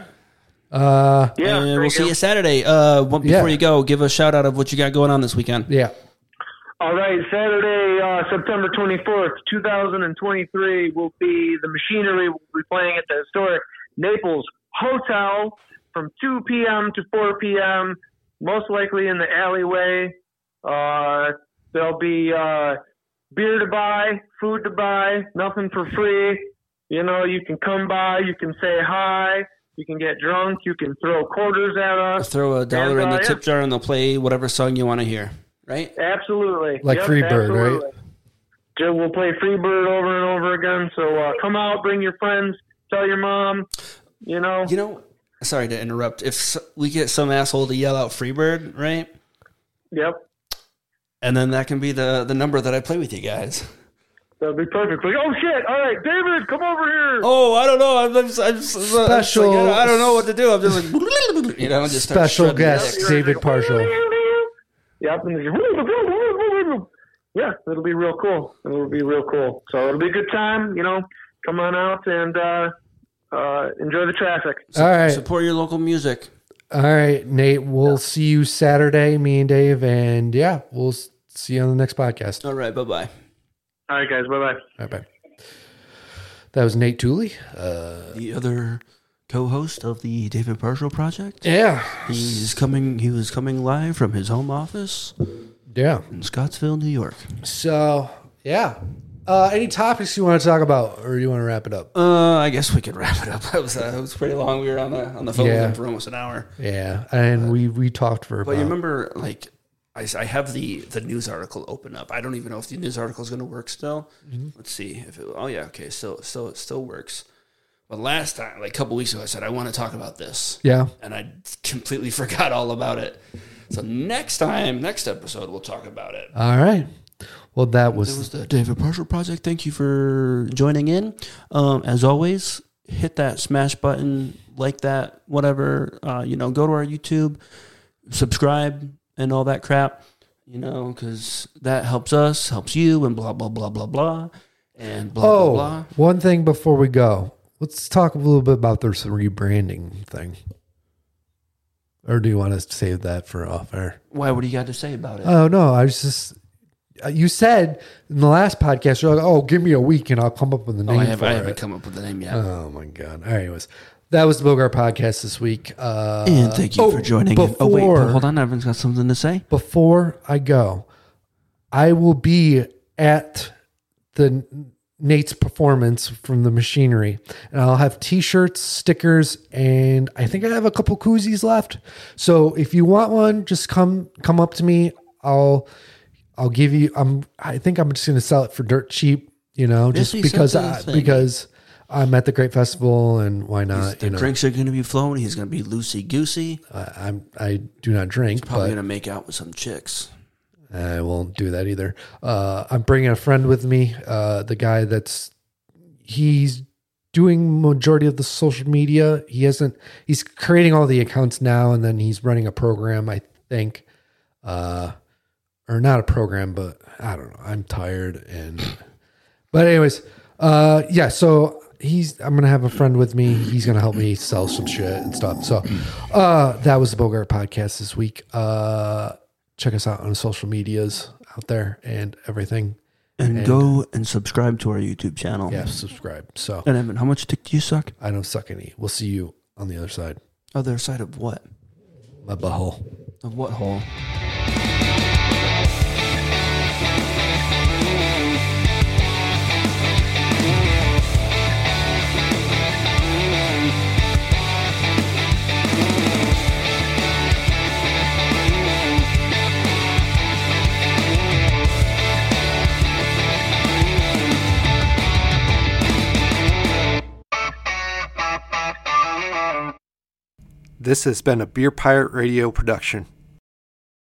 Uh, Yeah, and we'll thank see you. you Saturday. Uh, before Yeah. you go, give a shout out of what you got going on this weekend. yeah. All right, Saturday, uh, September 24th, 2023 will be the machinery will be playing at the historic Naples Hotel from 2 p.m. to 4 p.m. Most likely in the alleyway. Uh, there'll be uh, beer to buy, food to buy, nothing for free. You know, you can come by, you can say hi, you can get drunk, you can throw quarters at us. Throw a dollar in And, the uh, yeah. tip jar and they'll play whatever song you want to hear. Right? Absolutely. Like Yep, Freebird, right? absolutely. Joe will play Freebird over and over again. So uh, come out, bring your friends, tell your mom. You know, You know, sorry to interrupt. If we get some asshole to yell out Freebird, right? yep, And then that can be the the number that I play with you guys. That'd be perfect. Like, oh shit! All right, David, come over here. Oh, I don't know. I'm, I'm, I'm Special- I, don't, I don't know what to do. I'm just like, you know, just Special guest. David Parshall. Yep. And then- yeah, it'll be real cool. It'll be real cool. So it'll be a good time. You know, come on out and uh, uh, enjoy the traffic. All right. Support your local music. All right, Nate. We'll see you Saturday, me and Dave, and yeah, we'll see you on the next podcast. All right. Bye bye. All right, guys. Bye bye. Bye bye. That was Nate Tooley. Uh, The other co-host of the David Parshall Project. yeah, He's coming. He was coming live from his home office yeah. in Scottsville, New York. So yeah. Uh, any topics you want to talk about, or you want to wrap it up? Uh, I guess we could wrap it up. That was uh, it was pretty long. We were on the on the phone Yeah. with him for almost an hour. Yeah, and we we talked for But about you remember, like, I, I have the the news article open up. I don't even know if the news article is going to work still. Let's see if it. Oh yeah, okay. So so it still works. But last time, like a couple weeks ago, I said I want to talk about this, yeah. and I completely forgot all about it. So next time, next episode, we'll talk about it. All right. Well, that was, was the David Parshall Project. Thank you for joining in. Um, as always, hit that smash button, like that, whatever. Uh, you know, go to our YouTube, subscribe, and all that crap. You know, because that helps us, helps you, and blah blah blah blah blah, and blah oh, blah blah. one thing before we go. Let's talk a little bit about this rebranding thing. Or do you want to save that for off air? Why? What do you got to say about it? Oh no, I was just. uh, You said in the last podcast, you're like, "Oh, give me a week and I'll come up with a oh, name I, have, haven't come up with a name yet. Oh my god! All right, anyways, that was the Bogart podcast this week. Uh, and thank you oh, for joining. in. Before, Oh wait, hold on. Evan's got something to say. Before I go, I will be at the Nate's performance from the machinery, and I'll have T-shirts, stickers, and I think I have a couple koozies left. So if you want one, just come come up to me. I'll I'll give you. I'm. I think I'm just going to sell it for dirt cheap. You know, just because I, thing. because I'm at the Grape Festival, and why not? The You know, drinks are going to be flowing. He's going to be loosey goosey. I, I'm I do not drink, Probably but going to make out with some chicks. I won't do that either. Uh, I'm bringing a friend with me. Uh, the guy that's he's doing majority of the social media. He hasn't. He's creating all the accounts now, and then he's running a program. I think, uh, or not a program, but I don't know. I'm tired, and but anyways, uh, yeah. So he's. I'm gonna have a friend with me. He's gonna help me sell some shit and stuff. So uh, that was the Bogart podcast this week. Uh, check us out on social medias out there and everything. And, And- go uh, and subscribe to our YouTube channel. Yeah, subscribe. So And Evan, how much dick do you suck? I don't suck any. We'll see you on the other side. Other side of what? My butthole. Of what hole? This has been a Beer Pirate Radio production.